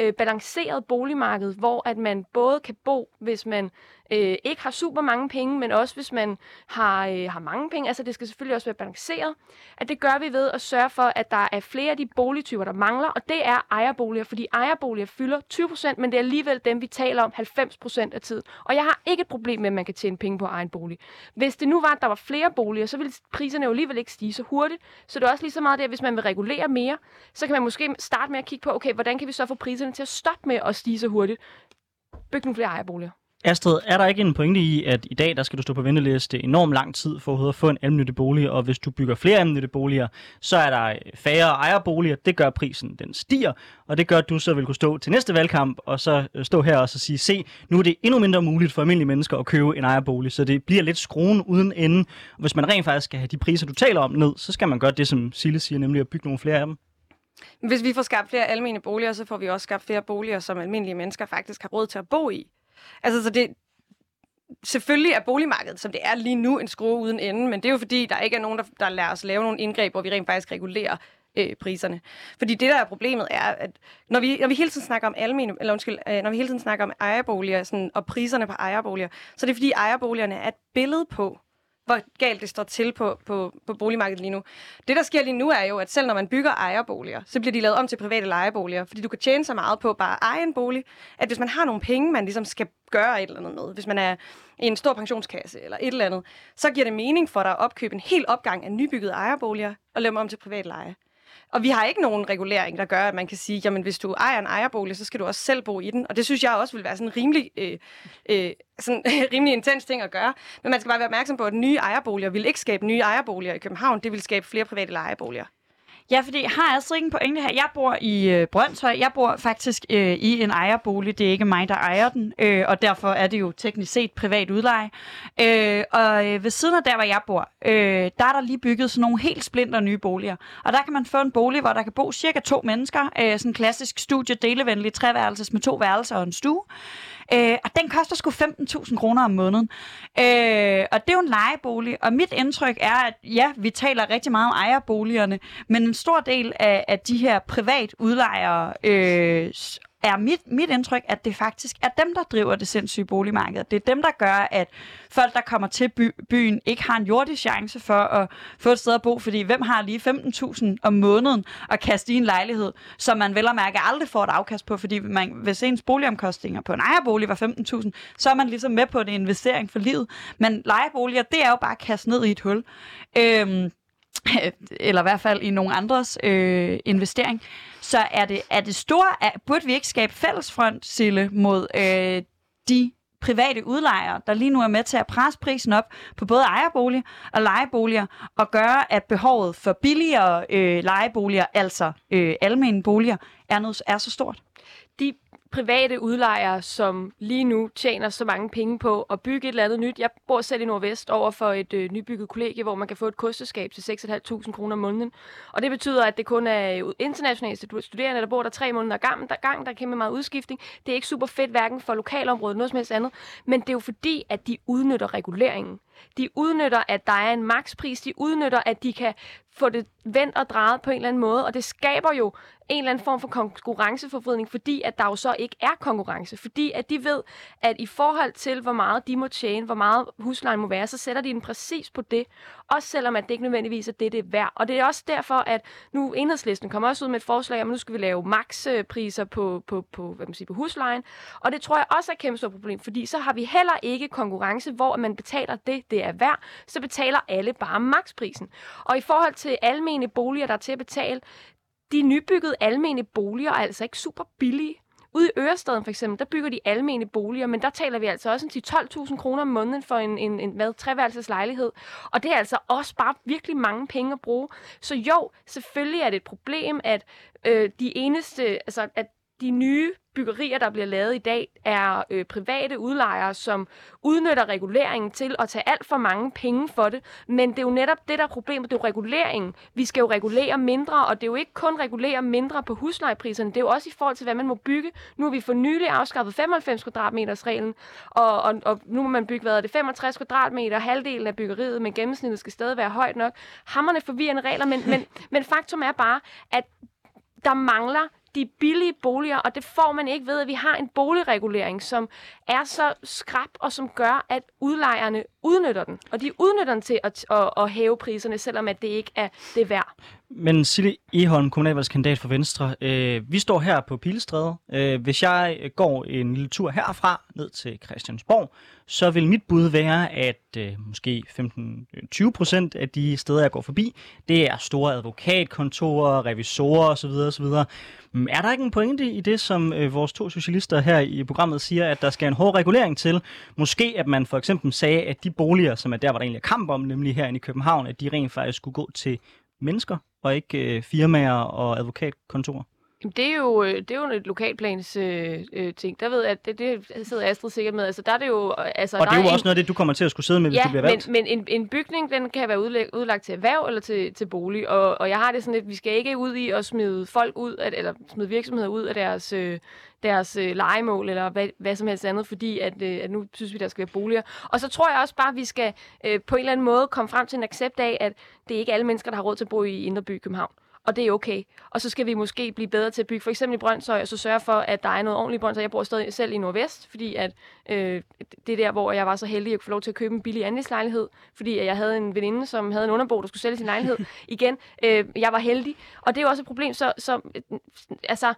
øh, balanceret boligmarked, hvor at man både kan bo, hvis man øh, ikke har super mange penge, men også hvis man har, øh, har mange penge. Altså det skal selvfølgelig også være balanceret. At det gør vi ved at sørge for, at der er flere af de boligtyper, der mangler, og det er ejerboliger, fordi ejerboliger fylder 20%, men det er alligevel dem, vi taler om 90% af tiden. Og jeg har ikke et problem med, at man kan tjene penge på egen bolig. Hvis det nu var, at der var flere boliger, så ville priserne jo alligevel ikke stige så hurtigt. Så det er også lige så meget det, at hvis man vil regulere mere, så kan man måske starte med at kigge på, okay, hvordan kan vi så få priserne til at stoppe med at stige så hurtigt? Byg nogle flere ejerboliger. Astrid, er der ikke en pointe i, at i dag der skal du stå på venteliste enormt lang tid for at få en almindelig bolig, og hvis du bygger flere almindelige boliger, så er der færre ejerboliger, det gør prisen, den stiger, og det gør, at du så vil kunne stå til næste valgkamp, og så øh, stå her og så sige, se, nu er det endnu mindre muligt for almindelige mennesker at købe en ejerbolig, så det bliver lidt skruen uden ende. Og hvis man rent faktisk skal have de priser, du taler om ned, så skal man gøre det, som Sille siger, nemlig at bygge nogle flere af dem. Hvis vi får skabt flere almindelige boliger, så får vi også skabt flere boliger, som almindelige mennesker faktisk har råd til at bo i. Altså, så det, selvfølgelig er boligmarkedet, som det er lige nu, en skrue uden ende, men det er jo fordi, der ikke er nogen, der, der lader os lave nogle indgreb, hvor vi rent faktisk regulerer øh, priserne. Fordi det, der er problemet, er, at når vi, når vi hele tiden snakker om almene, eller undskyld, øh, når vi hele tiden snakker om ejerboliger sådan, og priserne på ejerboliger, så er det fordi ejerboligerne er et billede på, hvor galt det står til på, på, på boligmarkedet lige nu. Det, der sker lige nu, er jo, at selv når man bygger ejerboliger, så bliver de lavet om til private lejeboliger, fordi du kan tjene så meget på bare at eje en bolig, at hvis man har nogle penge, man ligesom skal gøre et eller andet med, hvis man er i en stor pensionskasse eller et eller andet, så giver det mening for dig at opkøbe en hel opgang af nybyggede ejerboliger og lave dem om til privat leje. Og vi har ikke nogen regulering, der gør, at man kan sige, jamen hvis du ejer en ejerbolig, så skal du også selv bo i den. Og det synes jeg også vil være sådan en rimelig, øh, øh, sådan, rimelig intens ting at gøre. Men man skal bare være opmærksom på, at nye ejerboliger vil ikke skabe nye ejerboliger i København. Det vil skabe flere private lejeboliger. Ja, fordi jeg har altså ikke en pointe her. Jeg bor i øh, Brøndshøj. Jeg bor faktisk øh, i en ejerbolig. Det er ikke mig, der ejer den, øh, og derfor er det jo teknisk set privat udleje. Øh, og øh, ved siden af der, hvor jeg bor, øh, der er der lige bygget sådan nogle helt splinter nye boliger. Og der kan man få en bolig, hvor der kan bo cirka to mennesker. Øh, sådan en klassisk studie, delevenlig, treværelses med to værelser og en stue. Øh, og den koster sgu 15.000 kroner om måneden. Øh, og det er jo en lejebolig, og mit indtryk er, at ja, vi taler rigtig meget om ejerboligerne, men en stor del af, af de her privat udlejere øh, er mit, mit indtryk, at det faktisk er dem, der driver det sindssyge boligmarked. Det er dem, der gør, at folk, der kommer til by, byen, ikke har en jordisk chance for at få et sted at bo, fordi hvem har lige 15.000 om måneden at kaste i en lejlighed, som man vel og mærke aldrig får et afkast på, fordi man, hvis ens boligomkostninger på en ejerbolig var 15.000, så er man ligesom med på en investering for livet. Men lejeboliger, det er jo bare at kaste ned i et hul. Øhm, eller i hvert fald i nogle andres øh, investering, så er det, er det store, er, burde vi ikke skabe fællesfront, Sille, mod øh, de private udlejere, der lige nu er med til at presse prisen op på både ejerboliger og lejeboliger, og gøre, at behovet for billigere øh, lejeboliger, altså øh, almene boliger, er, noget, er så stort? De private udlejere, som lige nu tjener så mange penge på at bygge et eller andet nyt. Jeg bor selv i Nordvest over for et øh, nybygget kollegie, hvor man kan få et kosteskab til 6.500 kroner om måneden. Og det betyder, at det kun er øh, internationale studerende, der bor der tre måneder gang, der, gang, der er kæmpe meget udskiftning. Det er ikke super fedt, hverken for lokalområdet, noget som helst andet. Men det er jo fordi, at de udnytter reguleringen. De udnytter, at der er en makspris. De udnytter, at de kan få det vendt og drejet på en eller anden måde. Og det skaber jo en eller anden form for konkurrenceforvridning, fordi at der jo så ikke er konkurrence. Fordi at de ved, at i forhold til, hvor meget de må tjene, hvor meget huslejen må være, så sætter de den præcis på det. Også selvom at det ikke nødvendigvis er det, det er værd. Og det er også derfor, at nu enhedslisten kommer også ud med et forslag om, at nu skal vi lave makspriser på, på, på, hvad man siger, på huslejen. Og det tror jeg også er et kæmpe stort problem, fordi så har vi heller ikke konkurrence, hvor man betaler det, det er værd. Så betaler alle bare maksprisen. Og i forhold til almene boliger, der er til at betale, de nybyggede almene boliger er altså ikke super billige. Ude i Ørestaden for eksempel, der bygger de almene boliger, men der taler vi altså også til 12.000 kroner om måneden for en, en, en hvad, treværelses lejlighed. Og det er altså også bare virkelig mange penge at bruge. Så jo, selvfølgelig er det et problem, at øh, de eneste, altså at de nye byggerier, der bliver lavet i dag, er øh, private udlejere, som udnytter reguleringen til at tage alt for mange penge for det. Men det er jo netop det, der er problemet. Det er jo reguleringen. Vi skal jo regulere mindre, og det er jo ikke kun regulere mindre på huslejepriserne. Det er jo også i forhold til, hvad man må bygge. Nu har vi for nylig afskaffet 95 kvadratmeters reglen, og, og, og nu må man bygge, hvad er det, 65 kvadratmeter, halvdelen af byggeriet, men gennemsnittet skal stadig være højt nok. Hammerne forvirrende regler, men, men, men faktum er bare, at der mangler de billige boliger, og det får man ikke ved, at vi har en boligregulering, som er så skrab, og som gør, at udlejerne udnytter den. Og de udnytter den til at, at, at hæve priserne, selvom at det ikke er det værd. Men Sille Eholm, kommunalvalgskandidat for Venstre, øh, vi står her på Pilestræde. Øh, hvis jeg går en lille tur herfra ned til Christiansborg, så vil mit bud være, at øh, måske 15-20 procent af de steder, jeg går forbi, det er store advokatkontorer, revisorer osv. osv. Mm, er der ikke en pointe i det, som øh, vores to socialister her i programmet siger, at der skal en hård regulering til? Måske at man for eksempel sagde, at de boliger, som er der, hvor der egentlig er kamp om, nemlig herinde i København, at de rent faktisk skulle gå til mennesker, og ikke øh, firmaer og advokatkontorer? Det er jo, øh, det er jo et lokalplans øh, øh, ting. Der ved jeg, det, det sidder Astrid sikkert med. Altså, der er det jo, altså, og det er jo en, også noget af det, du kommer til at skulle sidde med, hvis ja, du bliver valgt. men, men en, en bygning, den kan være udlæg, udlagt til erhverv eller til, til bolig. Og, og jeg har det sådan, at vi skal ikke ud i at smide folk ud, at, eller smide virksomheder ud af deres, øh, deres øh, legemål, eller hvad, hvad som helst andet, fordi at, øh, at nu synes vi, der skal være boliger. Og så tror jeg også bare, at vi skal øh, på en eller anden måde komme frem til en accept af, at det er ikke alle mennesker, der har råd til at bo i Indre By København og det er okay. Og så skal vi måske blive bedre til at bygge for eksempel i Brøndshøj, og så sørge for, at der er noget ordentligt Brøndshøj. Jeg bor stadig selv i Nordvest, fordi at, øh, det er der, hvor jeg var så heldig at få lov til at købe en billig andelslejlighed, fordi jeg havde en veninde, som havde en underbo, der skulle sælge sin lejlighed. Igen, øh, jeg var heldig. Og det er jo også et problem, så, så altså,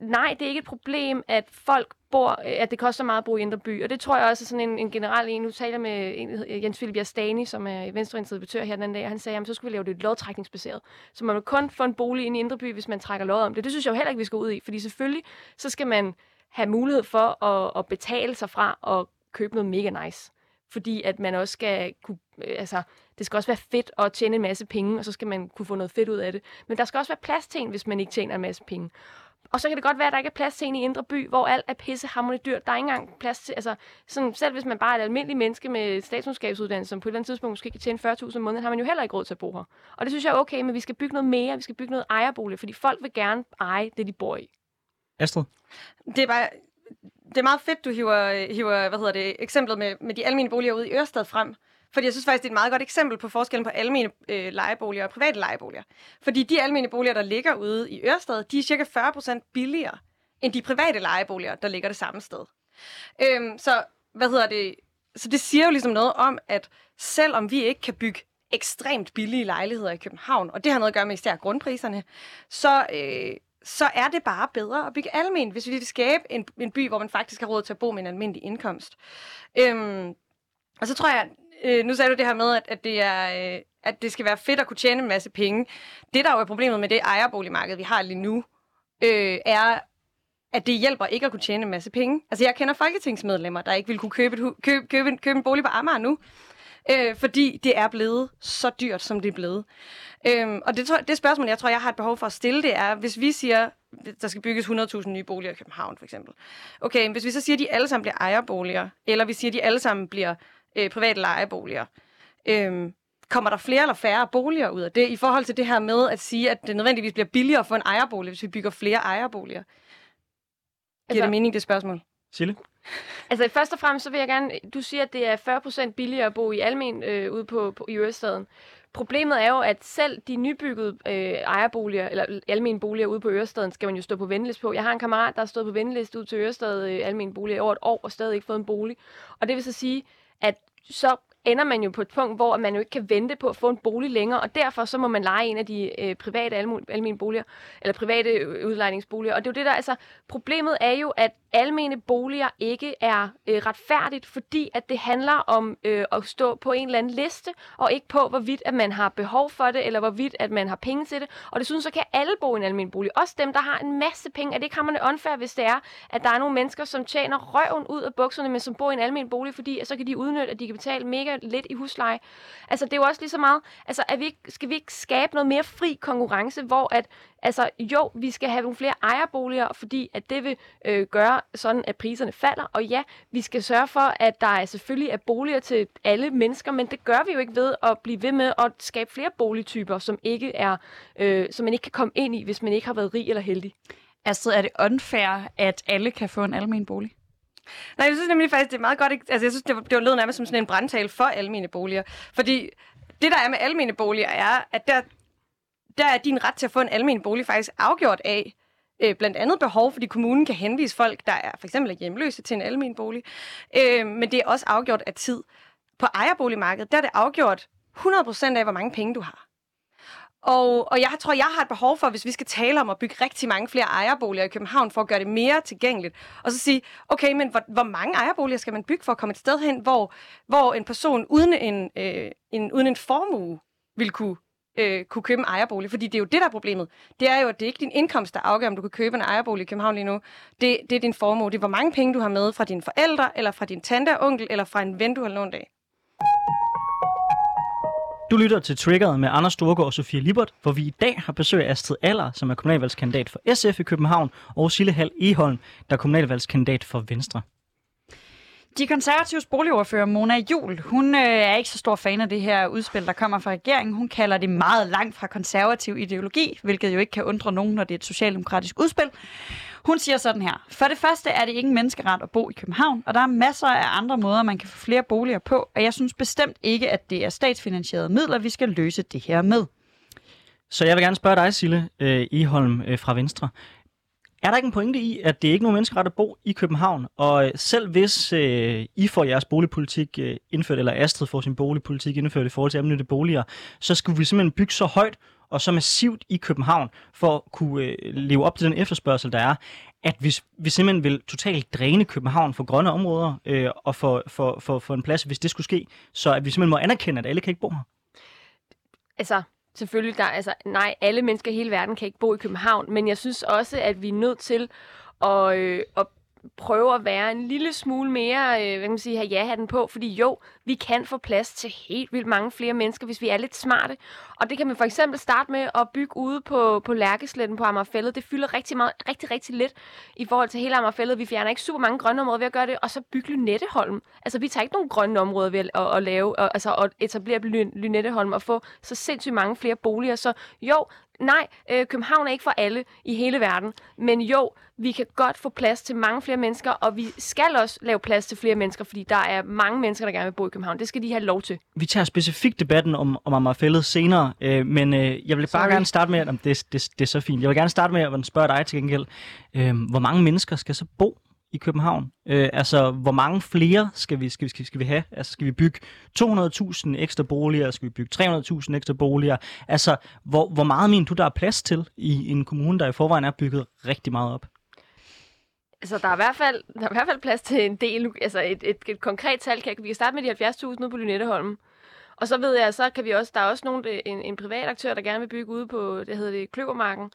nej, det er ikke et problem, at folk bor, øh, at det koster meget at bo i Indre By. Og det tror jeg også er sådan en, en generel en. Nu taler med en, Jens Philip Jastani, som er venstreinstitutør her den anden dag, og han sagde, at så skulle vi lave det lodtrækningsbaseret. Så man vil kun få en bolig ind i Indre By, hvis man trækker lod om det. Det synes jeg jo heller ikke, vi skal ud i, fordi selvfølgelig så skal man have mulighed for at, at betale sig fra og købe noget mega nice. Fordi at man også skal kunne, øh, altså, det skal også være fedt at tjene en masse penge, og så skal man kunne få noget fedt ud af det. Men der skal også være plads til en, hvis man ikke tjener en masse penge. Og så kan det godt være, at der ikke er plads til en i Indre By, hvor alt er pissehammerende dyrt. Der er ikke engang plads til, altså sådan, selv hvis man bare er et almindeligt menneske med statskundskabsuddannelse, som på et eller andet tidspunkt måske kan tjene 40.000 om måneden, har man jo heller ikke råd til at bo her. Og det synes jeg er okay, men vi skal bygge noget mere, vi skal bygge noget ejerbolig, fordi folk vil gerne eje det, de bor i. Astrid? Det er bare det er meget fedt, du hiver, hiver hvad hedder det, eksemplet med, med de almene boliger ude i Ørestad frem. Fordi jeg synes faktisk, det er et meget godt eksempel på forskellen på almene øh, lejeboliger og private lejeboliger. Fordi de almene boliger, der ligger ude i Ørestad, de er cirka 40% billigere end de private lejeboliger, der ligger det samme sted. Øhm, så, hvad hedder det? Så det siger jo ligesom noget om, at selvom vi ikke kan bygge ekstremt billige lejligheder i København, og det har noget at gøre med især grundpriserne, så, øh, så er det bare bedre at bygge almen, hvis vi vil skabe en, en by, hvor man faktisk har råd til at bo med en almindelig indkomst. Øhm, og så tror jeg, øh, nu sagde du det her med, at, at, det er, øh, at det skal være fedt at kunne tjene en masse penge. Det, der jo er problemet med det ejerboligmarked, vi har lige nu, øh, er, at det hjælper ikke at kunne tjene en masse penge. Altså, jeg kender folketingsmedlemmer, der ikke vil kunne købe, et, købe, købe, en, købe en bolig på Amager nu, øh, fordi det er blevet så dyrt, som det er blevet. Øhm, og det, det spørgsmål, jeg tror, jeg har et behov for at stille, det er, hvis vi siger, der skal bygges 100.000 nye boliger i København, for eksempel. Okay, hvis vi så siger, at de alle sammen bliver ejerboliger, eller vi siger, at de alle sammen bliver øh, private lejeboliger, øhm, kommer der flere eller færre boliger ud af det, i forhold til det her med at sige, at det nødvendigvis bliver billigere at få en ejerbolig, hvis vi bygger flere ejerboliger? Giver altså, det mening, det spørgsmål? Sille? Altså først og fremmest, så vil jeg gerne, du siger, at det er 40% billigere at bo i almen øh, ude på, på, i Ørestaden. Problemet er jo, at selv de nybyggede øh, ejerboliger, eller almene boliger ude på Ørestaden, skal man jo stå på venteliste på. Jeg har en kammerat, der har stået på venteliste ud til Ørestad øh, almene boliger i over et år, og stadig ikke fået en bolig. Og det vil så sige, at så ender man jo på et punkt, hvor man jo ikke kan vente på at få en bolig længere, og derfor så må man lege en af de øh, private almene boliger, eller private øh, udlejningsboliger. Og det er jo det der, altså, problemet er jo, at almene boliger ikke er øh, retfærdigt, fordi at det handler om øh, at stå på en eller anden liste, og ikke på, hvorvidt at man har behov for det, eller hvorvidt at man har penge til det. Og det synes så kan alle bo i en almen bolig. Også dem, der har en masse penge. Er det ikke hammerne unfair, hvis det er, at der er nogle mennesker, som tjener røven ud af bukserne, men som bor i en almen bolig, fordi at så kan de udnytte, at de kan betale mega lidt i husleje. Altså, det er jo også lige så meget, altså, er vi ikke, skal vi ikke skabe noget mere fri konkurrence, hvor at Altså jo, vi skal have nogle flere ejerboliger, fordi at det vil øh, gøre sådan, at priserne falder. Og ja, vi skal sørge for, at der er selvfølgelig er boliger til alle mennesker, men det gør vi jo ikke ved at blive ved med at skabe flere boligtyper, som ikke er, øh, som man ikke kan komme ind i, hvis man ikke har været rig eller heldig. Astrid, er det unfair, at alle kan få en almen bolig? Nej, jeg synes nemlig faktisk, det er meget godt. Altså, jeg synes, det var, det var lød nærmest som sådan en brandtale for almene boliger. Fordi det, der er med almene boliger, er, at der, der er din ret til at få en almen bolig faktisk afgjort af øh, blandt andet behov, fordi kommunen kan henvise folk, der er for eksempel hjemløse til en almen bolig. Øh, men det er også afgjort af tid. På ejerboligmarkedet, der er det afgjort 100% af, hvor mange penge du har. Og, og jeg tror, jeg har et behov for, hvis vi skal tale om at bygge rigtig mange flere ejerboliger i København, for at gøre det mere tilgængeligt, og så sige, okay, men hvor, hvor mange ejerboliger skal man bygge for at komme et sted hen, hvor, hvor en person uden en, øh, en, uden en formue vil kunne øh, kunne købe en ejerbolig. Fordi det er jo det, der er problemet. Det er jo, at det er ikke din indkomst, der afgør, om du kan købe en ejerbolig i København lige nu. Det, det er din formue. Det er, hvor mange penge du har med fra dine forældre, eller fra din tante og onkel, eller fra en ven, du har lånt af. Du lytter til Triggeret med Anders Storgård og Sofie Libert, hvor vi i dag har besøg af Astrid Aller, som er kommunalvalgskandidat for SF i København, og Sille Hal Eholm, der er kommunalvalgskandidat for Venstre. De konservatives boligordfører Mona Jul, hun øh, er ikke så stor fan af det her udspil, der kommer fra regeringen. Hun kalder det meget langt fra konservativ ideologi, hvilket jo ikke kan undre nogen, når det er et socialdemokratisk udspil. Hun siger sådan her. For det første er det ikke en menneskeret at bo i København, og der er masser af andre måder, man kan få flere boliger på, og jeg synes bestemt ikke, at det er statsfinansierede midler, vi skal løse det her med. Så jeg vil gerne spørge dig, Sille øh, Iholm øh, fra Venstre. Er der ikke en pointe i, at det er ikke nogen menneskeret at bo i København? Og øh, selv hvis øh, I får jeres boligpolitik øh, indført, eller Astrid får sin boligpolitik indført i forhold til almindelige boliger, så skulle vi simpelthen bygge så højt og så massivt i København for at kunne øh, leve op til den efterspørgsel, der er, at hvis vi simpelthen vil totalt dræne København for grønne områder øh, og for, for, for, for en plads, hvis det skulle ske, så at vi simpelthen må anerkende, at alle kan ikke bo her. Altså, selvfølgelig, der, altså, nej, alle mennesker i hele verden kan ikke bo i København, men jeg synes også, at vi er nødt til at, øh, at prøve at være en lille smule mere, øh, hvad kan man sige, have ja-hatten på, fordi jo, vi kan få plads til helt vildt mange flere mennesker, hvis vi er lidt smarte. Og det kan man for eksempel starte med at bygge ude på, på Lærkesletten på Amagerfællet. Det fylder rigtig, meget, rigtig, rigtig lidt i forhold til hele Amagerfællet. Vi fjerner ikke super mange grønne områder ved at gøre det, og så bygge Lynetteholm. Altså, vi tager ikke nogen grønne områder ved at, at, at lave, og, altså at etablere Lynetteholm og få så sindssygt mange flere boliger. Så jo, nej, øh, København er ikke for alle i hele verden, men jo, vi kan godt få plads til mange flere mennesker, og vi skal også lave plads til flere mennesker, fordi der er mange mennesker, der gerne vil bo i København. Det skal de have lov til. Vi tager specifikt debatten om, om Amagerfællet senere, øh, men øh, jeg vil bare Sorry. gerne starte med, at det, det, det er så fint. Jeg vil gerne starte med at spørge dig til gengæld, øh, hvor mange mennesker skal så bo i København? Øh, altså, hvor mange flere skal vi, skal, vi, skal, vi- skal vi have? Altså, skal vi bygge 200.000 ekstra boliger? Skal vi bygge 300.000 ekstra boliger? Altså, hvor, hvor meget mener du, der er plads til i en kommune, der i forvejen er bygget rigtig meget op? Altså, der er, i hvert fald, der er i hvert fald plads til en del. Altså, et, et, et konkret tal. Kan, vi kan starte med de 70.000 ude på Lynetteholm. Og så ved jeg, så kan vi også, der er også nogen, øh, en, en privat aktør, der gerne vil bygge ude på, det hedder det, Kløvermarken.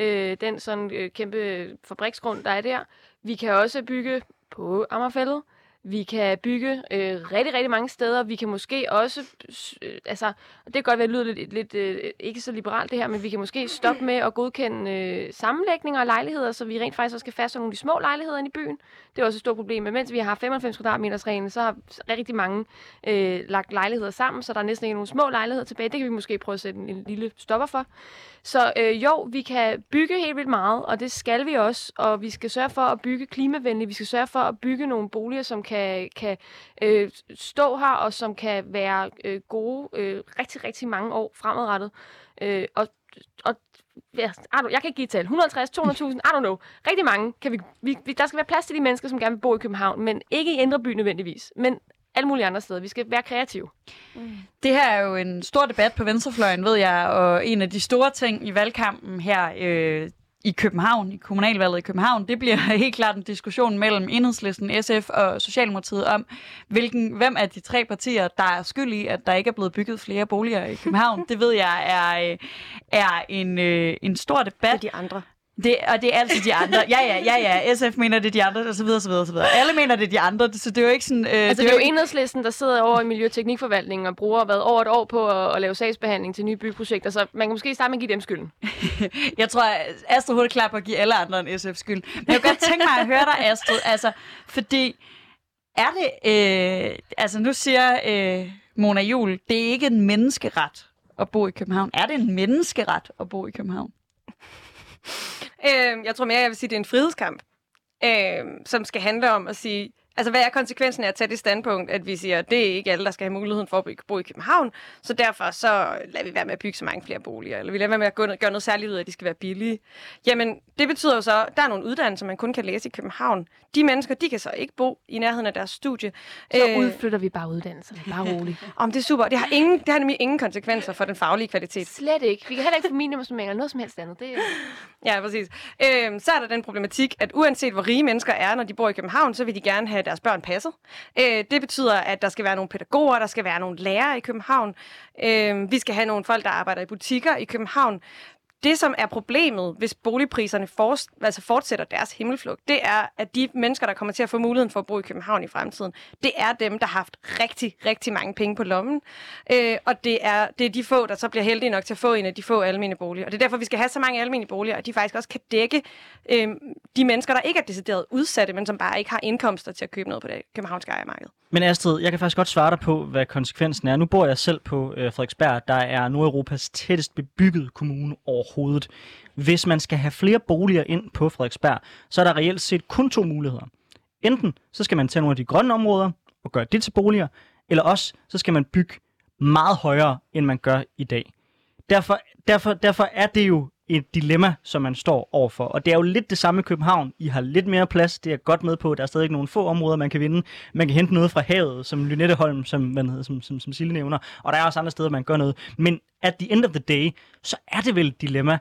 Øh, den sådan øh, kæmpe fabriksgrund, der er der. Vi kan også bygge på Amagerfællet. Vi kan bygge øh, rigtig, rigtig mange steder. Vi kan måske også, øh, altså, det kan godt være, det lyder lidt, lidt øh, ikke så liberalt det her, men vi kan måske stoppe med at godkende øh, sammenlægninger af lejligheder, så vi rent faktisk også skal fastholde nogle af de små lejligheder inde i byen. Det er også et stort problem. Men mens vi har 95 kvadratmeters reglen, så har rigtig mange øh, lagt lejligheder sammen, så der er næsten ikke nogen små lejligheder tilbage. Det kan vi måske prøve at sætte en, en lille stopper for. Så øh, jo, vi kan bygge helt vildt meget, og det skal vi også. Og vi skal sørge for at bygge klimavenligt. Vi skal sørge for at bygge nogle boliger, som kan, kan kan øh, stå her, og som kan være øh, gode øh, rigtig, rigtig mange år fremadrettet. Øh, og og ja, jeg kan ikke give et tal. 150, 200.000, I don't know. Rigtig mange. Kan vi, vi, vi, der skal være plads til de mennesker, som gerne vil bo i København, men ikke i Indre By nødvendigvis. Men alle mulige andre steder. Vi skal være kreative. Det her er jo en stor debat på venstrefløjen, ved jeg, og en af de store ting i valgkampen her øh, i København, i kommunalvalget i København, det bliver helt klart en diskussion mellem Enhedslisten, SF og Socialdemokratiet om, hvilken, hvem af de tre partier, der er skyld i, at der ikke er blevet bygget flere boliger i København. Det ved jeg er, øh, er en, øh, en stor Det er de andre. Det, og det er altid de andre. Ja, ja, ja, ja. SF mener, det er de andre, og så videre, så videre, så videre. Alle mener, det er de andre, så det er jo ikke sådan... Øh, Altså, det er jo enhedslisten, der sidder over i Miljø- og bruger hvad, over et år på at, at lave sagsbehandling til nye byggeprojekter, så man kan måske starte med at give dem skylden. Jeg tror, Astrid hurtigt klar på at give alle andre en SF skyld. Men jeg kunne godt tænke mig at høre dig, Astrid. Altså, fordi er det... Øh, altså, nu siger øh, Mona Jul, det er ikke en menneskeret at bo i København. Er det en menneskeret at bo i København? Øh, jeg tror mere, jeg vil sige, det er en frihedskamp, øh, som skal handle om at sige, altså hvad er konsekvensen af at tage det standpunkt, at vi siger, at det er ikke alle, der skal have muligheden for at bo- i København, så derfor så lader vi være med at bygge så mange flere boliger, eller vi lader være med at gøre noget særligt ud af, at de skal være billige. Jamen, det betyder jo så, at der er nogle uddannelser, man kun kan læse i København. De mennesker, de kan så ikke bo i nærheden af deres studie. Så Øh, udflytter vi bare uddannelserne. Bare roligt. om det er super. Det har, ingen, det har nemlig ingen konsekvenser for den faglige kvalitet. Slet ikke. Vi kan heller ikke få minimumsnormeringer eller noget som helst andet. Det er, Ja, præcis. Øhm, så er der den problematik, at uanset hvor rige mennesker er, når de bor i København, så vil de gerne have deres børn passet. Øh, det betyder, at der skal være nogle pædagoger, der skal være nogle lærere i København. Øh, vi skal have nogle folk, der arbejder i butikker i København. Det, som er problemet, hvis boligpriserne for, altså fortsætter deres himmelflugt, det er, at de mennesker, der kommer til at få muligheden for at bo i København i fremtiden, det er dem, der har haft rigtig, rigtig mange penge på lommen. Øh, og det er, det er de få, der så bliver heldige nok til at få en af de få almene boliger. Og det er derfor, vi skal have så mange almene boliger, at de faktisk også kan dække øh, de mennesker, der ikke er decideret udsatte, men som bare ikke har indkomster til at købe noget på det københavnske ejermarked. Men Astrid, jeg kan faktisk godt svare dig på, hvad konsekvensen er. Nu bor jeg selv på øh, Frederiksberg, der er Nordeuropas tættest bebyggede kommune overhovedet. Hvis man skal have flere boliger ind på Frederiksberg, så er der reelt set kun to muligheder. Enten så skal man tage nogle af de grønne områder og gøre det til boliger, eller også så skal man bygge meget højere, end man gør i dag. Derfor, derfor, derfor er det jo et dilemma, som man står overfor. Og det er jo lidt det samme i København. I har lidt mere plads, det er jeg godt med på. Der er stadig nogle få områder, man kan vinde. Man kan hente noget fra havet, som Lynetteholm, som, hvad hedder, som, som, som Sille nævner. Og der er også andre steder, man gør noget. Men at the end of the day, så er det vel et dilemma.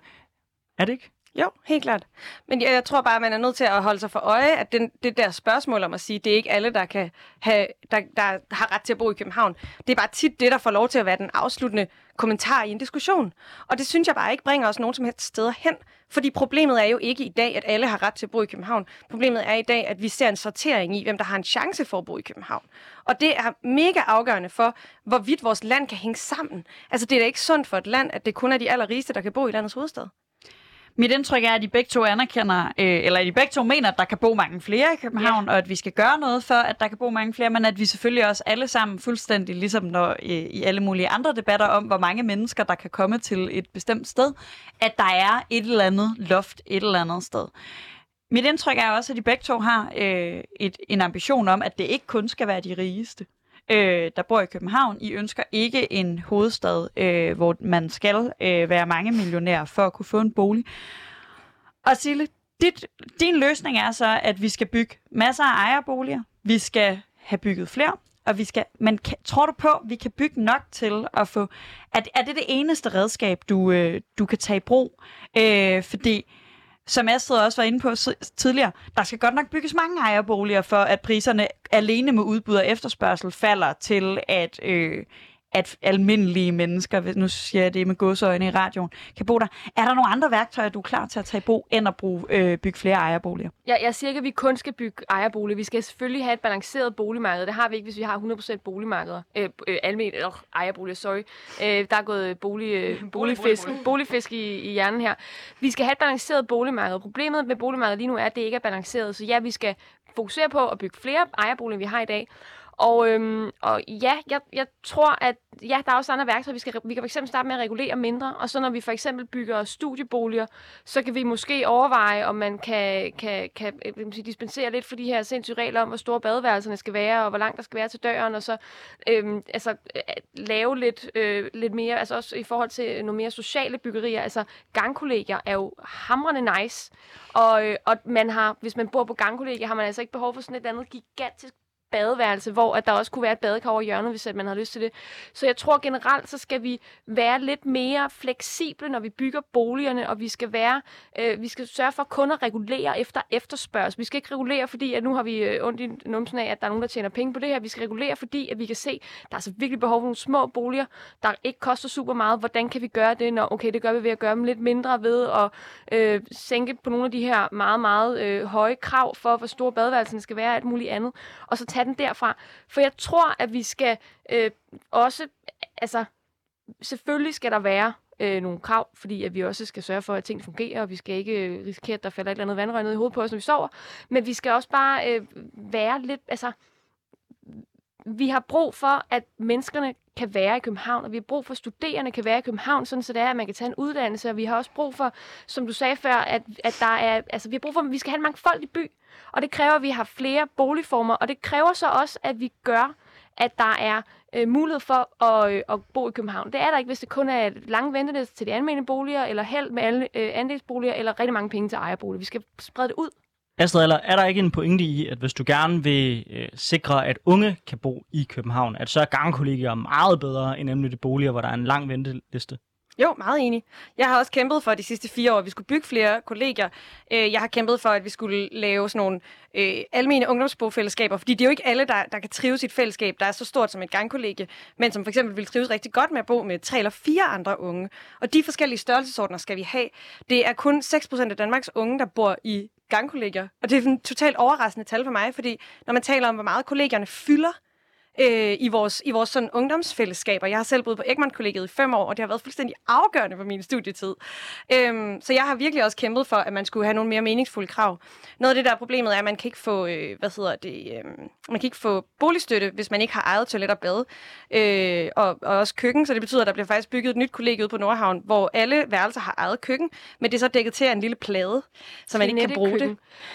Er det ikke? Jo, helt klart. Men jeg, jeg tror bare, at man er nødt til at holde sig for øje, at den, det der spørgsmål om at sige, det er ikke alle, der, kan have, der, der har ret til at bo i København. Det er bare tit det, der får lov til at være den afsluttende kommentar i en diskussion. Og det synes jeg bare ikke bringer os nogen som helst steder hen. Fordi problemet er jo ikke i dag, at alle har ret til at bo i København. Problemet er i dag, at vi ser en sortering i, hvem der har en chance for at bo i København. Og det er mega afgørende for, hvorvidt vores land kan hænge sammen. Altså det er da ikke sundt for et land, at det kun er de allerrigeste, der kan bo i landets hovedstad. Mit indtryk er, at de begge to anerkender, øh, eller at de begge to mener, at der kan bo mange flere i København, ja. og at vi skal gøre noget for, at der kan bo mange flere, men at vi selvfølgelig også alle sammen fuldstændig, ligesom når øh, i alle mulige andre debatter om, hvor mange mennesker, der kan komme til et bestemt sted, at der er et eller andet loft et eller andet sted. Mit indtryk er også, at de begge to har øh, et, en ambition om, at det ikke kun skal være de rigeste øh, der bor i København. I ønsker ikke en hovedstad, øh, hvor man skal øh, være mange millionærer for at kunne få en bolig. Og Sille, dit, din løsning er så, at vi skal bygge masser af ejerboliger. Vi skal have bygget flere. Og vi skal, men kan, tror du på, at vi kan bygge nok til at få... Er, er det det eneste redskab, du, øh, du kan tage i brug? Øh, fordi som Astrid også var inde på tidligere, der skal godt nok bygges mange ejerboliger for, at priserne alene med udbud og efterspørgsel falder til, at, øh, at almindelige mennesker, nu siger jeg det med godsøjne i radioen, kan bo der. Er der nogle andre værktøjer, du er klar til at tage i brug, end at bruge, øh, bygge flere ejerboliger? Ja, jeg siger ikke, at vi kun skal bygge ejerboliger. Vi skal selvfølgelig have et balanceret boligmarked. Det har vi ikke, hvis vi har 100% boligmarkeder. Øh, øh, almen, øh, ejerboliger, sorry. Øh, der er gået bolig, øh, boligfisk, boligfisk i, i hjernen her. Vi skal have et balanceret boligmarked. Problemet med boligmarkedet lige nu er, at det ikke er balanceret. Så ja, vi skal fokusere på at bygge flere ejerboliger, end vi har i dag. Og, øhm, og ja, jeg, jeg tror, at ja, der er også andre værktøjer. Vi, skal, vi kan fx starte med at regulere mindre, og så når vi for eksempel bygger studieboliger, så kan vi måske overveje, om man kan, kan, kan øh, sige, dispensere lidt for de her sindssyge regler om, hvor store badeværelserne skal være, og hvor langt der skal være til døren, og så øhm, altså, øh, lave lidt, øh, lidt mere, altså også i forhold til nogle mere sociale byggerier. Altså gangkollegier er jo hamrende nice, og, øh, og man har, hvis man bor på gangkollegier, har man altså ikke behov for sådan et andet gigantisk badeværelse, hvor at der også kunne være et badekar over hjørnet, hvis at man har lyst til det. Så jeg tror generelt, så skal vi være lidt mere fleksible, når vi bygger boligerne, og vi skal være, øh, vi skal sørge for kun at regulere efter efterspørgsel. Vi skal ikke regulere, fordi at nu har vi øh, ondt i numsen af, at der er nogen, der tjener penge på det her. Vi skal regulere, fordi at vi kan se, at der er så virkelig behov for nogle små boliger, der ikke koster super meget. Hvordan kan vi gøre det? Når, okay, det gør vi ved at gøre dem lidt mindre ved at øh, sænke på nogle af de her meget, meget øh, høje krav for, hvor store badeværelserne skal være og alt muligt andet. Og så tage tage den derfra. For jeg tror, at vi skal øh, også, altså selvfølgelig skal der være øh, nogle krav, fordi at vi også skal sørge for, at ting fungerer, og vi skal ikke øh, risikere, at der falder et eller andet vandrør ned i hovedet på os, når vi sover. Men vi skal også bare øh, være lidt, altså, vi har brug for, at menneskerne kan være i København, og vi har brug for, at studerende kan være i København, sådan så det er, at man kan tage en uddannelse, og vi har også brug for, som du sagde før, at, at der er, altså vi har brug for, at vi skal have en mangfoldig by, og det kræver, at vi har flere boligformer, og det kræver så også, at vi gør, at der er øh, mulighed for at, øh, at bo i København. Det er der ikke, hvis det kun er lange venteliste til de almindelige boliger, eller held med alle øh, andelsboliger, eller rigtig mange penge til ejerboliger. Vi skal sprede det ud. Astrid, eller er der ikke en pointe i, at hvis du gerne vil øh, sikre, at unge kan bo i København, at så er gangkollegier meget bedre end nemlig de boliger, hvor der er en lang venteliste? Jo, meget enig. Jeg har også kæmpet for de sidste fire år, at vi skulle bygge flere kollegier. Øh, jeg har kæmpet for, at vi skulle lave sådan nogle øh, almene ungdomsbofællesskaber, fordi det er jo ikke alle, der, der kan trives i et fællesskab, der er så stort som et gangkollegie, men som for eksempel vil trives rigtig godt med at bo med tre eller fire andre unge. Og de forskellige størrelsesordner skal vi have. Det er kun 6% af Danmarks unge, der bor i gangkollegier. Og det er en totalt overraskende tal for mig, fordi når man taler om, hvor meget kollegierne fylder, øh, i vores, i vores sådan ungdomsfællesskaber. Jeg har selv boet på Egmont-kollegiet i fem år, og det har været fuldstændig afgørende for min studietid. Øhm, så jeg har virkelig også kæmpet for, at man skulle have nogle mere meningsfulde krav. Noget af det, der er problemet, er, at man kan ikke få, øh, hvad hedder det, øh, man kan ikke få boligstøtte, hvis man ikke har eget toilet og bad, øh, og, og også køkken, så det betyder, at der bliver faktisk bygget et nyt kollegie ude på Nordhavn, hvor alle værelser har eget køkken, men det er så dækket til af en lille plade, så man ikke kan bruge køkken.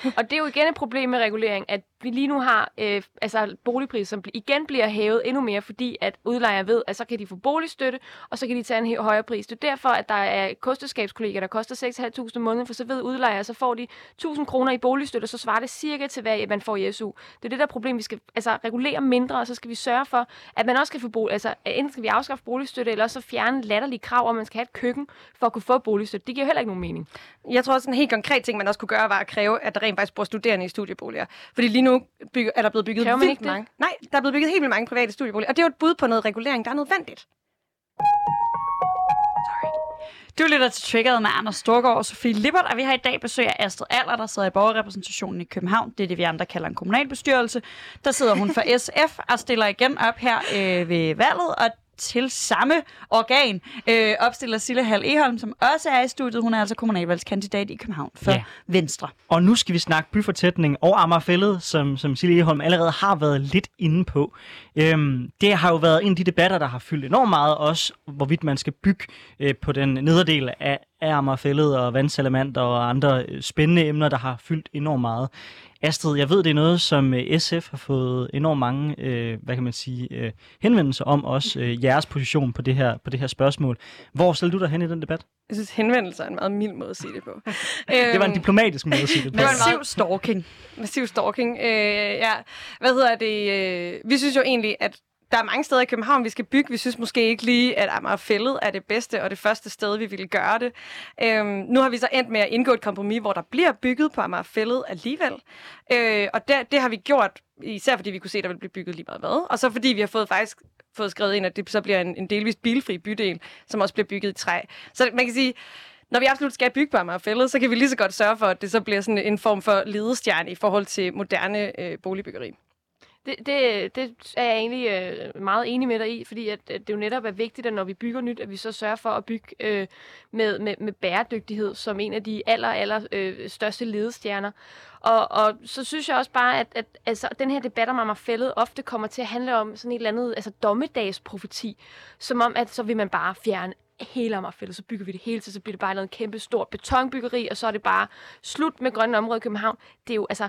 det. Og det er jo igen et problem med regulering, at vi lige nu har øh, altså boligpriser, som igen bliver hævet endnu mere, fordi at udlejere ved, at så kan de få boligstøtte, og så kan de tage en højere pris. Det er derfor, at der er kosteskabskolleger, der koster 6.500 om måneden, for så ved udlejere, så får de 1.000 kroner i boligstøtte, og så svarer det cirka til, hvad man får i SU. Det er det der problem, vi skal altså, regulere mindre, og så skal vi sørge for, at man også kan få bolig. Altså, enten skal vi afskaffe boligstøtte, eller så fjerne latterlige krav, om man skal have et køkken for at kunne få boligstøtte. Det giver heller ikke nogen mening. Jeg tror også, en helt konkret ting, man også kunne gøre, var at kræve, at der rent faktisk bor studerende i studieboliger. Fordi lige nu bygge, er der blevet bygget Kræver man vildt ikke mange. Nej, der er blevet bygget helt vildt mange private studieboliger. Og det er jo et bud på noget regulering, der er nødvendigt. Du lytter til Triggeret med Anders Storgård og Sofie Lippert, og vi har i dag besøg af Astrid Aller, der sidder i borgerrepræsentationen i København. Det er det, vi andre kalder en kommunalbestyrelse. Der sidder hun for SF og stiller igen op her øh, ved valget, og til samme organ øh, opstiller Sille Hal Eholm, som også er i studiet. Hun er altså kommunalvalgskandidat i København for Ja. Venstre. Og nu skal vi snakke byfortætning og Amagerfællet, som, som Silje Eholm allerede har været lidt inde på. Øhm, det har jo været en af de debatter, der har fyldt enormt meget, også hvorvidt man skal bygge øh, på den nederdel af, af Amagerfællet og vandsalamander og andre øh, spændende emner, der har fyldt enormt meget. Astrid, jeg ved, det er noget, som øh, SF har fået enormt mange, øh, hvad kan man sige, øh, henvendelser om, også øh, jeres position på det, her, på det her spørgsmål. Hvor stiller du dig hen i den debat? Jeg synes, henvendelser er en meget mild måde at sige det på. Det var en Øhm, diplomatisk måde at sige det på. Det var en meget- Massiv stalking. massiv stalking. Øh, ja. Hvad hedder det? Øh, vi synes jo egentlig, at der er mange steder i København, vi skal bygge. Vi synes måske ikke lige, at Amagerfællet er det bedste og det første sted, vi ville gøre det. Øhm, nu har vi så endt med at indgå et kompromis, hvor der bliver bygget på Amagerfællet alligevel. Øh, og det, det har vi gjort, især fordi vi kunne se, at der ville blive bygget lige meget hvad. Og så fordi vi har fået faktisk fået skrevet ind, at det så bliver en, en delvis bilfri bydel, som også bliver bygget i træ. Så man kan sige, når vi absolut skal bygge på Amagerfællet, så kan vi lige så godt sørge for, at det så bliver sådan en form for ledestjerne i forhold til moderne øh, boligbyggeri. Det, det, det er jeg egentlig øh, meget enig med dig i, fordi at, at det jo netop er vigtigt, at når vi bygger nyt, at vi så sørger for at bygge øh, med, med, med bæredygtighed som en af de aller, aller øh, største ledestjerner. Og, og så synes jeg også bare, at, at altså, den her debat om Amagerfællet ofte kommer til at handle om sådan et eller andet altså dommedagsprofeti, som om, at så vil man bare fjerne hele Amagerfællet, så bygger vi det hele til, så bliver det bare noget kæmpe stort betonbyggeri, og så er det bare slut med grønne områder i København. Det er jo altså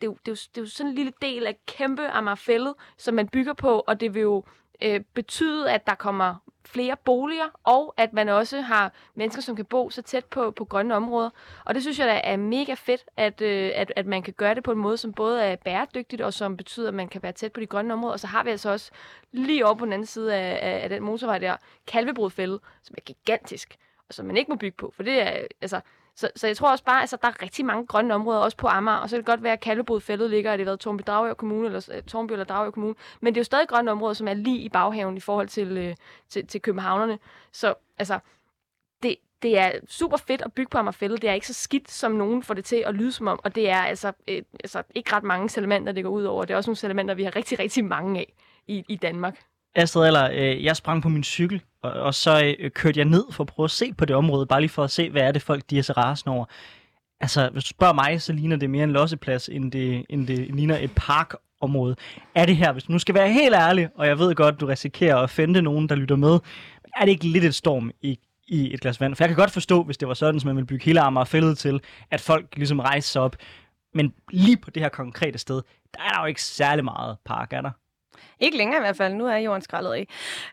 det er, jo, det, er jo, det er jo sådan en lille del af kæmpe Amagerfællet, som man bygger på, og det vil jo øh, betyde, at der kommer flere boliger, og at man også har mennesker, som kan bo så tæt på, på grønne områder. Og det synes jeg da er mega fedt, at, øh, at, at man kan gøre det på en måde, som både er bæredygtigt, og som betyder, at man kan være tæt på de grønne områder. Og så har vi altså også lige oppe på den anden side af, af, af den motorvej der, Kalvebrudfælde, som er gigantisk, og som man ikke må bygge på. For det er, altså, så, så jeg tror også bare, at altså, der er rigtig mange grønne områder, også på Amager, og så kan det godt være, at Kalvebodfældet ligger, at det har været Tornby Dragør Kommune, eller øh, Tornby eller Dragør Kommune, men det er jo stadig grønne områder, som er lige i baghaven i forhold til, øh, til, til københavnerne. Så altså, det, det er super fedt at bygge på Amagerfældet. Det er ikke så skidt, som nogen får det til at lyde som om, og det er altså, øh, altså ikke ret mange salamandre, det går ud over. Det er også nogle salamandre, vi har rigtig, rigtig mange af i, i Danmark. Astrid Eller, øh, jeg sprang på min cykel, og, og så øh, kørte jeg ned for at prøve at se på det område, bare lige for at se, hvad er det folk, de er så rasende over. Altså, hvis du spørger mig, så ligner det mere en losseplads, end det, end det ligner et parkområde. Er det her, hvis du nu skal være helt ærlig, og jeg ved godt, du risikerer at fænde nogen, der lytter med, er det ikke lidt et storm i, i et glas vand? For jeg kan godt forstå, hvis det var sådan, som man ville bygge hele Amagerfældet til, at folk ligesom rejser sig op. Men lige på det her konkrete sted, der er der jo ikke særlig meget park, er der? Ikke længere i hvert fald. Nu er jorden skrællet af.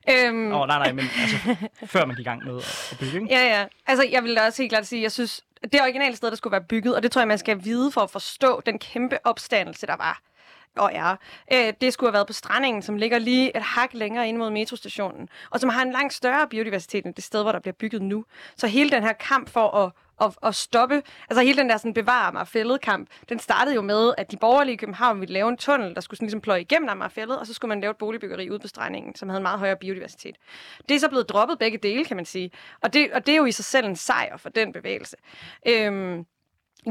Øhm, Åh, oh, nej, nej, men altså, før man gik i gang med at- at bygge, ikke? Ja, ja. Altså, jeg vil da også helt klart sige, jeg synes, det originale sted, der skulle være bygget, og det tror jeg, man skal vide for at forstå den kæmpe opstandelse, der var og er. Øh, det skulle have været på strandingen, som ligger lige et hak længere ind mod metrostationen, og som har en langt større biodiversitet end det sted, hvor der bliver bygget nu. Så hele den her kamp for at at, at stoppe, altså hele den der sådan bevare mig fældet kamp, den startede jo med, at de borgerlige i København ville lave en tunnel, der skulle sådan ligesom pløje igennem Amagerfældet, og så skulle man lave et boligbyggeri ude på strandingen, som havde en meget højere biodiversitet. Det er så blevet droppet begge dele, kan man sige. Og det, og det er jo i sig selv en sejr for den bevægelse. Øhm,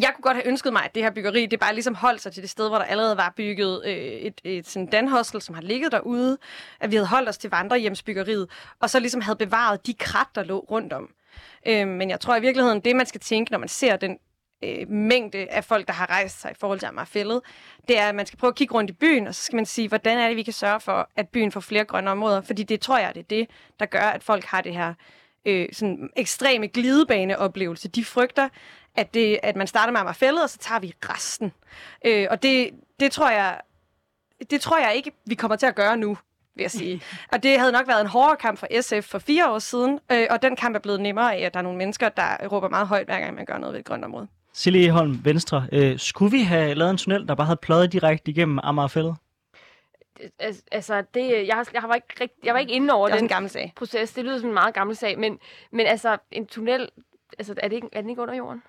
jeg kunne godt have ønsket mig, at det her byggeri, det bare ligesom holdt sig til det sted, hvor der allerede var bygget øh, et, et sådan danhostel, som har ligget derude. At vi havde holdt os til vandrehjemsbyggeriet, og så ligesom havde bevaret de krat, der lå rundt om. Øh, men jeg tror i virkeligheden, det man skal tænke, når man ser den øh, mængde af folk, der har rejst sig i forhold til Amagerfællet, det er, at man skal prøve at kigge rundt i byen, og så skal man sige, hvordan er det, vi kan sørge for, at byen får flere grønne områder. Fordi det tror jeg, det er det, der gør, at folk har det her øh, sådan ekstreme glidebaneoplevelse. De frygter, at, det, at man starter med Amagerfællet, og så tager vi resten. Øh, og det, det tror jeg, det tror jeg ikke, vi kommer til at gøre nu vil jeg sige. Og det havde nok været en hårdere kamp for SF for fire år siden, øh, og den kamp er blevet nemmere af, at der er nogle mennesker, der råber meget højt, hver gang man gør noget ved et grønt område. Silje Holm, Venstre. Øh, skulle vi have lavet en tunnel, der bare havde pløjet direkte igennem Amagerfældet? Al- Altså, det, jeg, har, jeg, var ikke rigt, jeg var ikke inde over Det er den en gammel sag. proces. Det lyder som en meget gammel sag, men, men altså, en tunnel, altså, er, det ikke, er den ikke under jorden?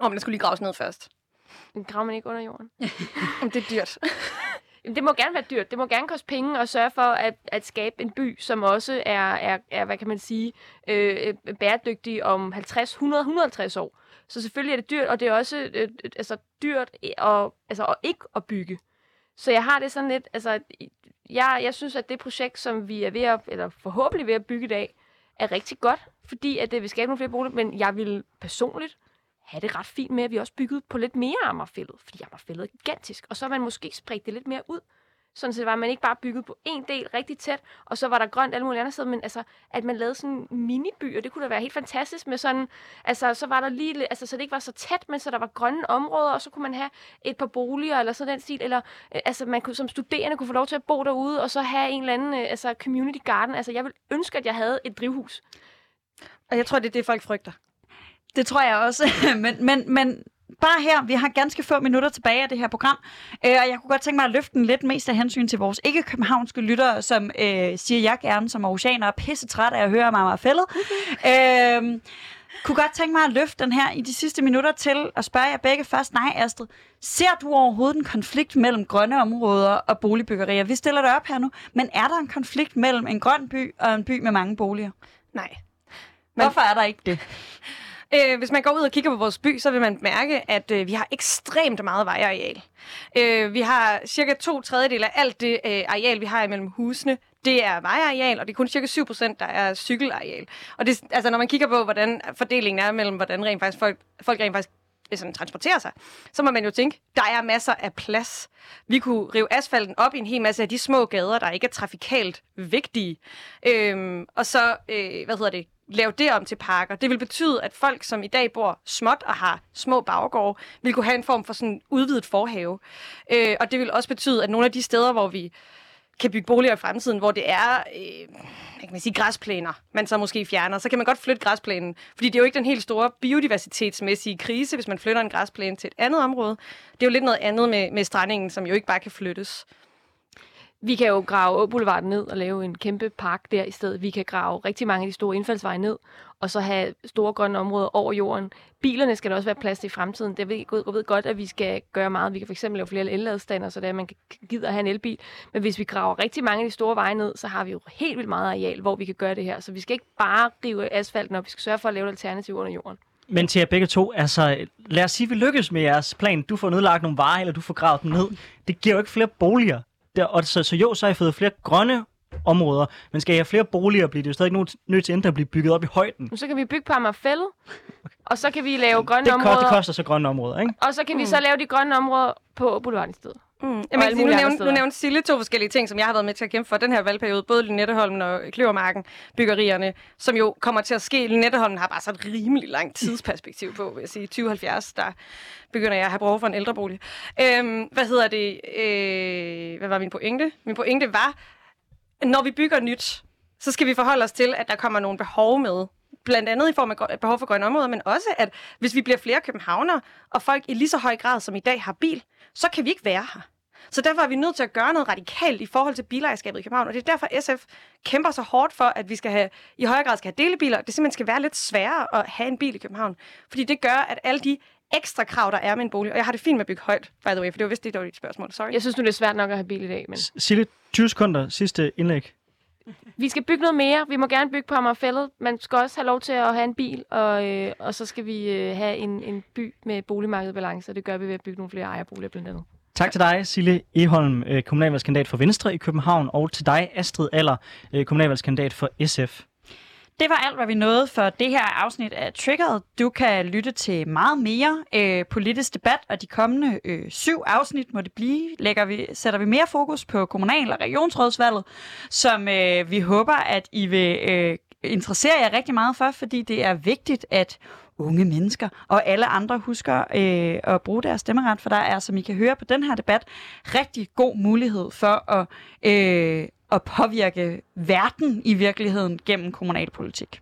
Om den skulle lige graves ned først. Den graver man ikke under jorden? Det er dyrt. Jamen, det må gerne være dyrt. Det må gerne koste penge at sørge for at, at skabe en by, som også er, er, er hvad kan man sige, øh, bæredygtig om 50, 100, 150 år. Så selvfølgelig er det dyrt, og det er også øh, øh altså, dyrt at, altså, at ikke at bygge. Så jeg har det sådan lidt, altså, jeg, jeg synes, at det projekt, som vi er ved at, eller forhåbentlig ved at bygge i dag, er rigtig godt, fordi at øh, det vil skabe nogle flere boliger, men jeg vil personligt have det ret fint med, at vi også byggede på lidt mere Amagerfældet, fordi Amagerfældet er gigantisk, og så har man måske spredt det lidt mere ud, sådan så det var, at man ikke bare byggede på en del rigtig tæt, og så var der grønt alle mulige andre steder, men altså, at man lavede sådan minibyer, det kunne da være helt fantastisk med sådan, altså, så var der lige, altså, så det ikke var så tæt, men så der var grønne områder, og så kunne man have et par boliger, eller sådan den stil, eller, øh, altså, man kunne som studerende kunne få lov til at bo derude, og så have en eller anden, øh, altså, community garden, altså, jeg vil ønske, at jeg havde et drivhus. Og jeg tror, det er det, folk frygter. Det tror jeg også. men, men, men bare her, vi har ganske få minutter tilbage af det her program, øh, og jeg kunne godt tænke mig at løfte den lidt mest af hensyn til vores ikke-københavnske lyttere, som øh, siger jeg gerne som oceaner er pisse træt af at høre mig fældet. øh, kunne godt tænke mig at løfte den her i de sidste minutter til at spørge jer begge først. Nej, Astrid, ser du overhovedet en konflikt mellem grønne områder og boligbyggerier? Vi stiller det op her nu, men er der en konflikt mellem en grøn by og en by med mange boliger? Nej. Men... Hvorfor er der ikke det? Øh, hvis man går ud og kigger på vores by, så vil man mærke, at øh, vi har ekstremt meget vejareal. Øh, vi har cirka to tredjedel af alt det øh, areal, vi har imellem husene, det er vejareal, og det er kun cirka 7 procent, der er cykelareal. Og det, altså, når man kigger på, hvordan fordelingen er mellem, hvordan rent faktisk folk, folk rent faktisk øh, sådan, transporterer sig, så må man jo tænke, der er masser af plads. Vi kunne rive asfalten op i en hel masse af de små gader, der ikke er trafikalt vigtige. Øhm, og så, øh, hvad hedder det, lave det om til parker. Det vil betyde, at folk, som i dag bor småt og har små baggårde, vil kunne have en form for sådan udvidet forhave. Øh, og det vil også betyde, at nogle af de steder, hvor vi kan bygge boliger i fremtiden, hvor det er øh, kan man sige, græsplæner, man så måske fjerner, så kan man godt flytte græsplænen. Fordi det er jo ikke den helt store biodiversitetsmæssige krise, hvis man flytter en græsplæne til et andet område. Det er jo lidt noget andet med, med strandingen, som jo ikke bare kan flyttes. Vi kan jo grave Boulevarden ned og lave en kæmpe park der i stedet. Vi kan grave rigtig mange af de store indfaldsveje ned, og så have store grønne områder over jorden. Bilerne skal der også være plads til i fremtiden. Det ved, jeg ved godt, at vi skal gøre meget. Vi kan fx lave flere elladestander, så det er, at man kan- gider at have en elbil. Men hvis vi graver rigtig mange af de store veje ned, så har vi jo helt vildt meget areal, hvor vi kan gøre det her. Så vi skal ikke bare rive asfalten op. Vi skal sørge for at lave et alternativ under jorden. Men til jer begge to, altså lad os sige, at vi lykkes med jeres plan. Du får nedlagt nogle varer, eller du får gravet dem ned. Det giver jo ikke flere boliger. Der, og så, så jo, så har I fået flere grønne områder, men skal I have flere boliger, bliver det jo stadig nødt til enten at blive bygget op i højden. Så kan vi bygge på Amagerfællet, og så kan vi lave grønne Det, koster, områder, det koster så grønne områder, ikke? og så kan vi så lave de grønne områder på Boulevarden i stedet. Mm. Jamen, nu, nævnte, nu nævnte Sille to forskellige ting, som jeg har været med til at kæmpe for den her valgperiode. Både Lynetteholmen og Kløvermarken byggerierne, som jo kommer til at ske. Lynetteholmen har bare så et rimelig langt tidsperspektiv på, vil jeg sige. 2070, der begynder jeg at have behov for en ældrebolig. Øhm, hvad hedder det? Øh, hvad var min pointe? Min pointe var, når vi bygger nyt, så skal vi forholde os til, at der kommer nogle behov med. Blandt andet i form af behov for grønne områder, men også, at hvis vi bliver flere københavnere, og folk i lige så høj grad som i dag har bil, så kan vi ikke være her. Så derfor er vi nødt til at gøre noget radikalt i forhold til bilejerskabet i København. Og det er derfor, SF kæmper så hårdt for, at vi skal have, i højere grad skal have delebiler. Det simpelthen skal være lidt sværere at have en bil i København. Fordi det gør, at alle de ekstra krav, der er med en bolig, og jeg har det fint med at bygge højt, by the way, for det var vist det, der var dit spørgsmål. Sorry. Jeg synes nu, det er svært nok at have bil i dag, men Sille, 20 sekunder, sidste indlæg vi skal bygge noget mere. Vi må gerne bygge på Amagerfællet. Man skal også have lov til at have en bil, og, øh, og så skal vi øh, have en, en by med boligmarkedbalance, og det gør vi ved at bygge nogle flere ejerboliger blandt andet. Tak til dig, Sille Eholm, øh, kommunalvalgskandidat for Venstre i København, og til dig, Astrid Aller, øh, kommunalvalgskandidat for SF. Det var alt, hvad vi nåede for det her afsnit af Triggered. Du kan lytte til meget mere øh, politisk debat, og de kommende øh, syv afsnit må det blive. Lægger vi, sætter vi mere fokus på kommunal- og regionsrådsvalget, som øh, vi håber, at I vil øh, interessere jer rigtig meget for, fordi det er vigtigt, at unge mennesker, og alle andre husker øh, at bruge deres stemmeret, for der er, som I kan høre på den her debat, rigtig god mulighed for at, øh, at påvirke verden i virkeligheden gennem kommunalpolitik.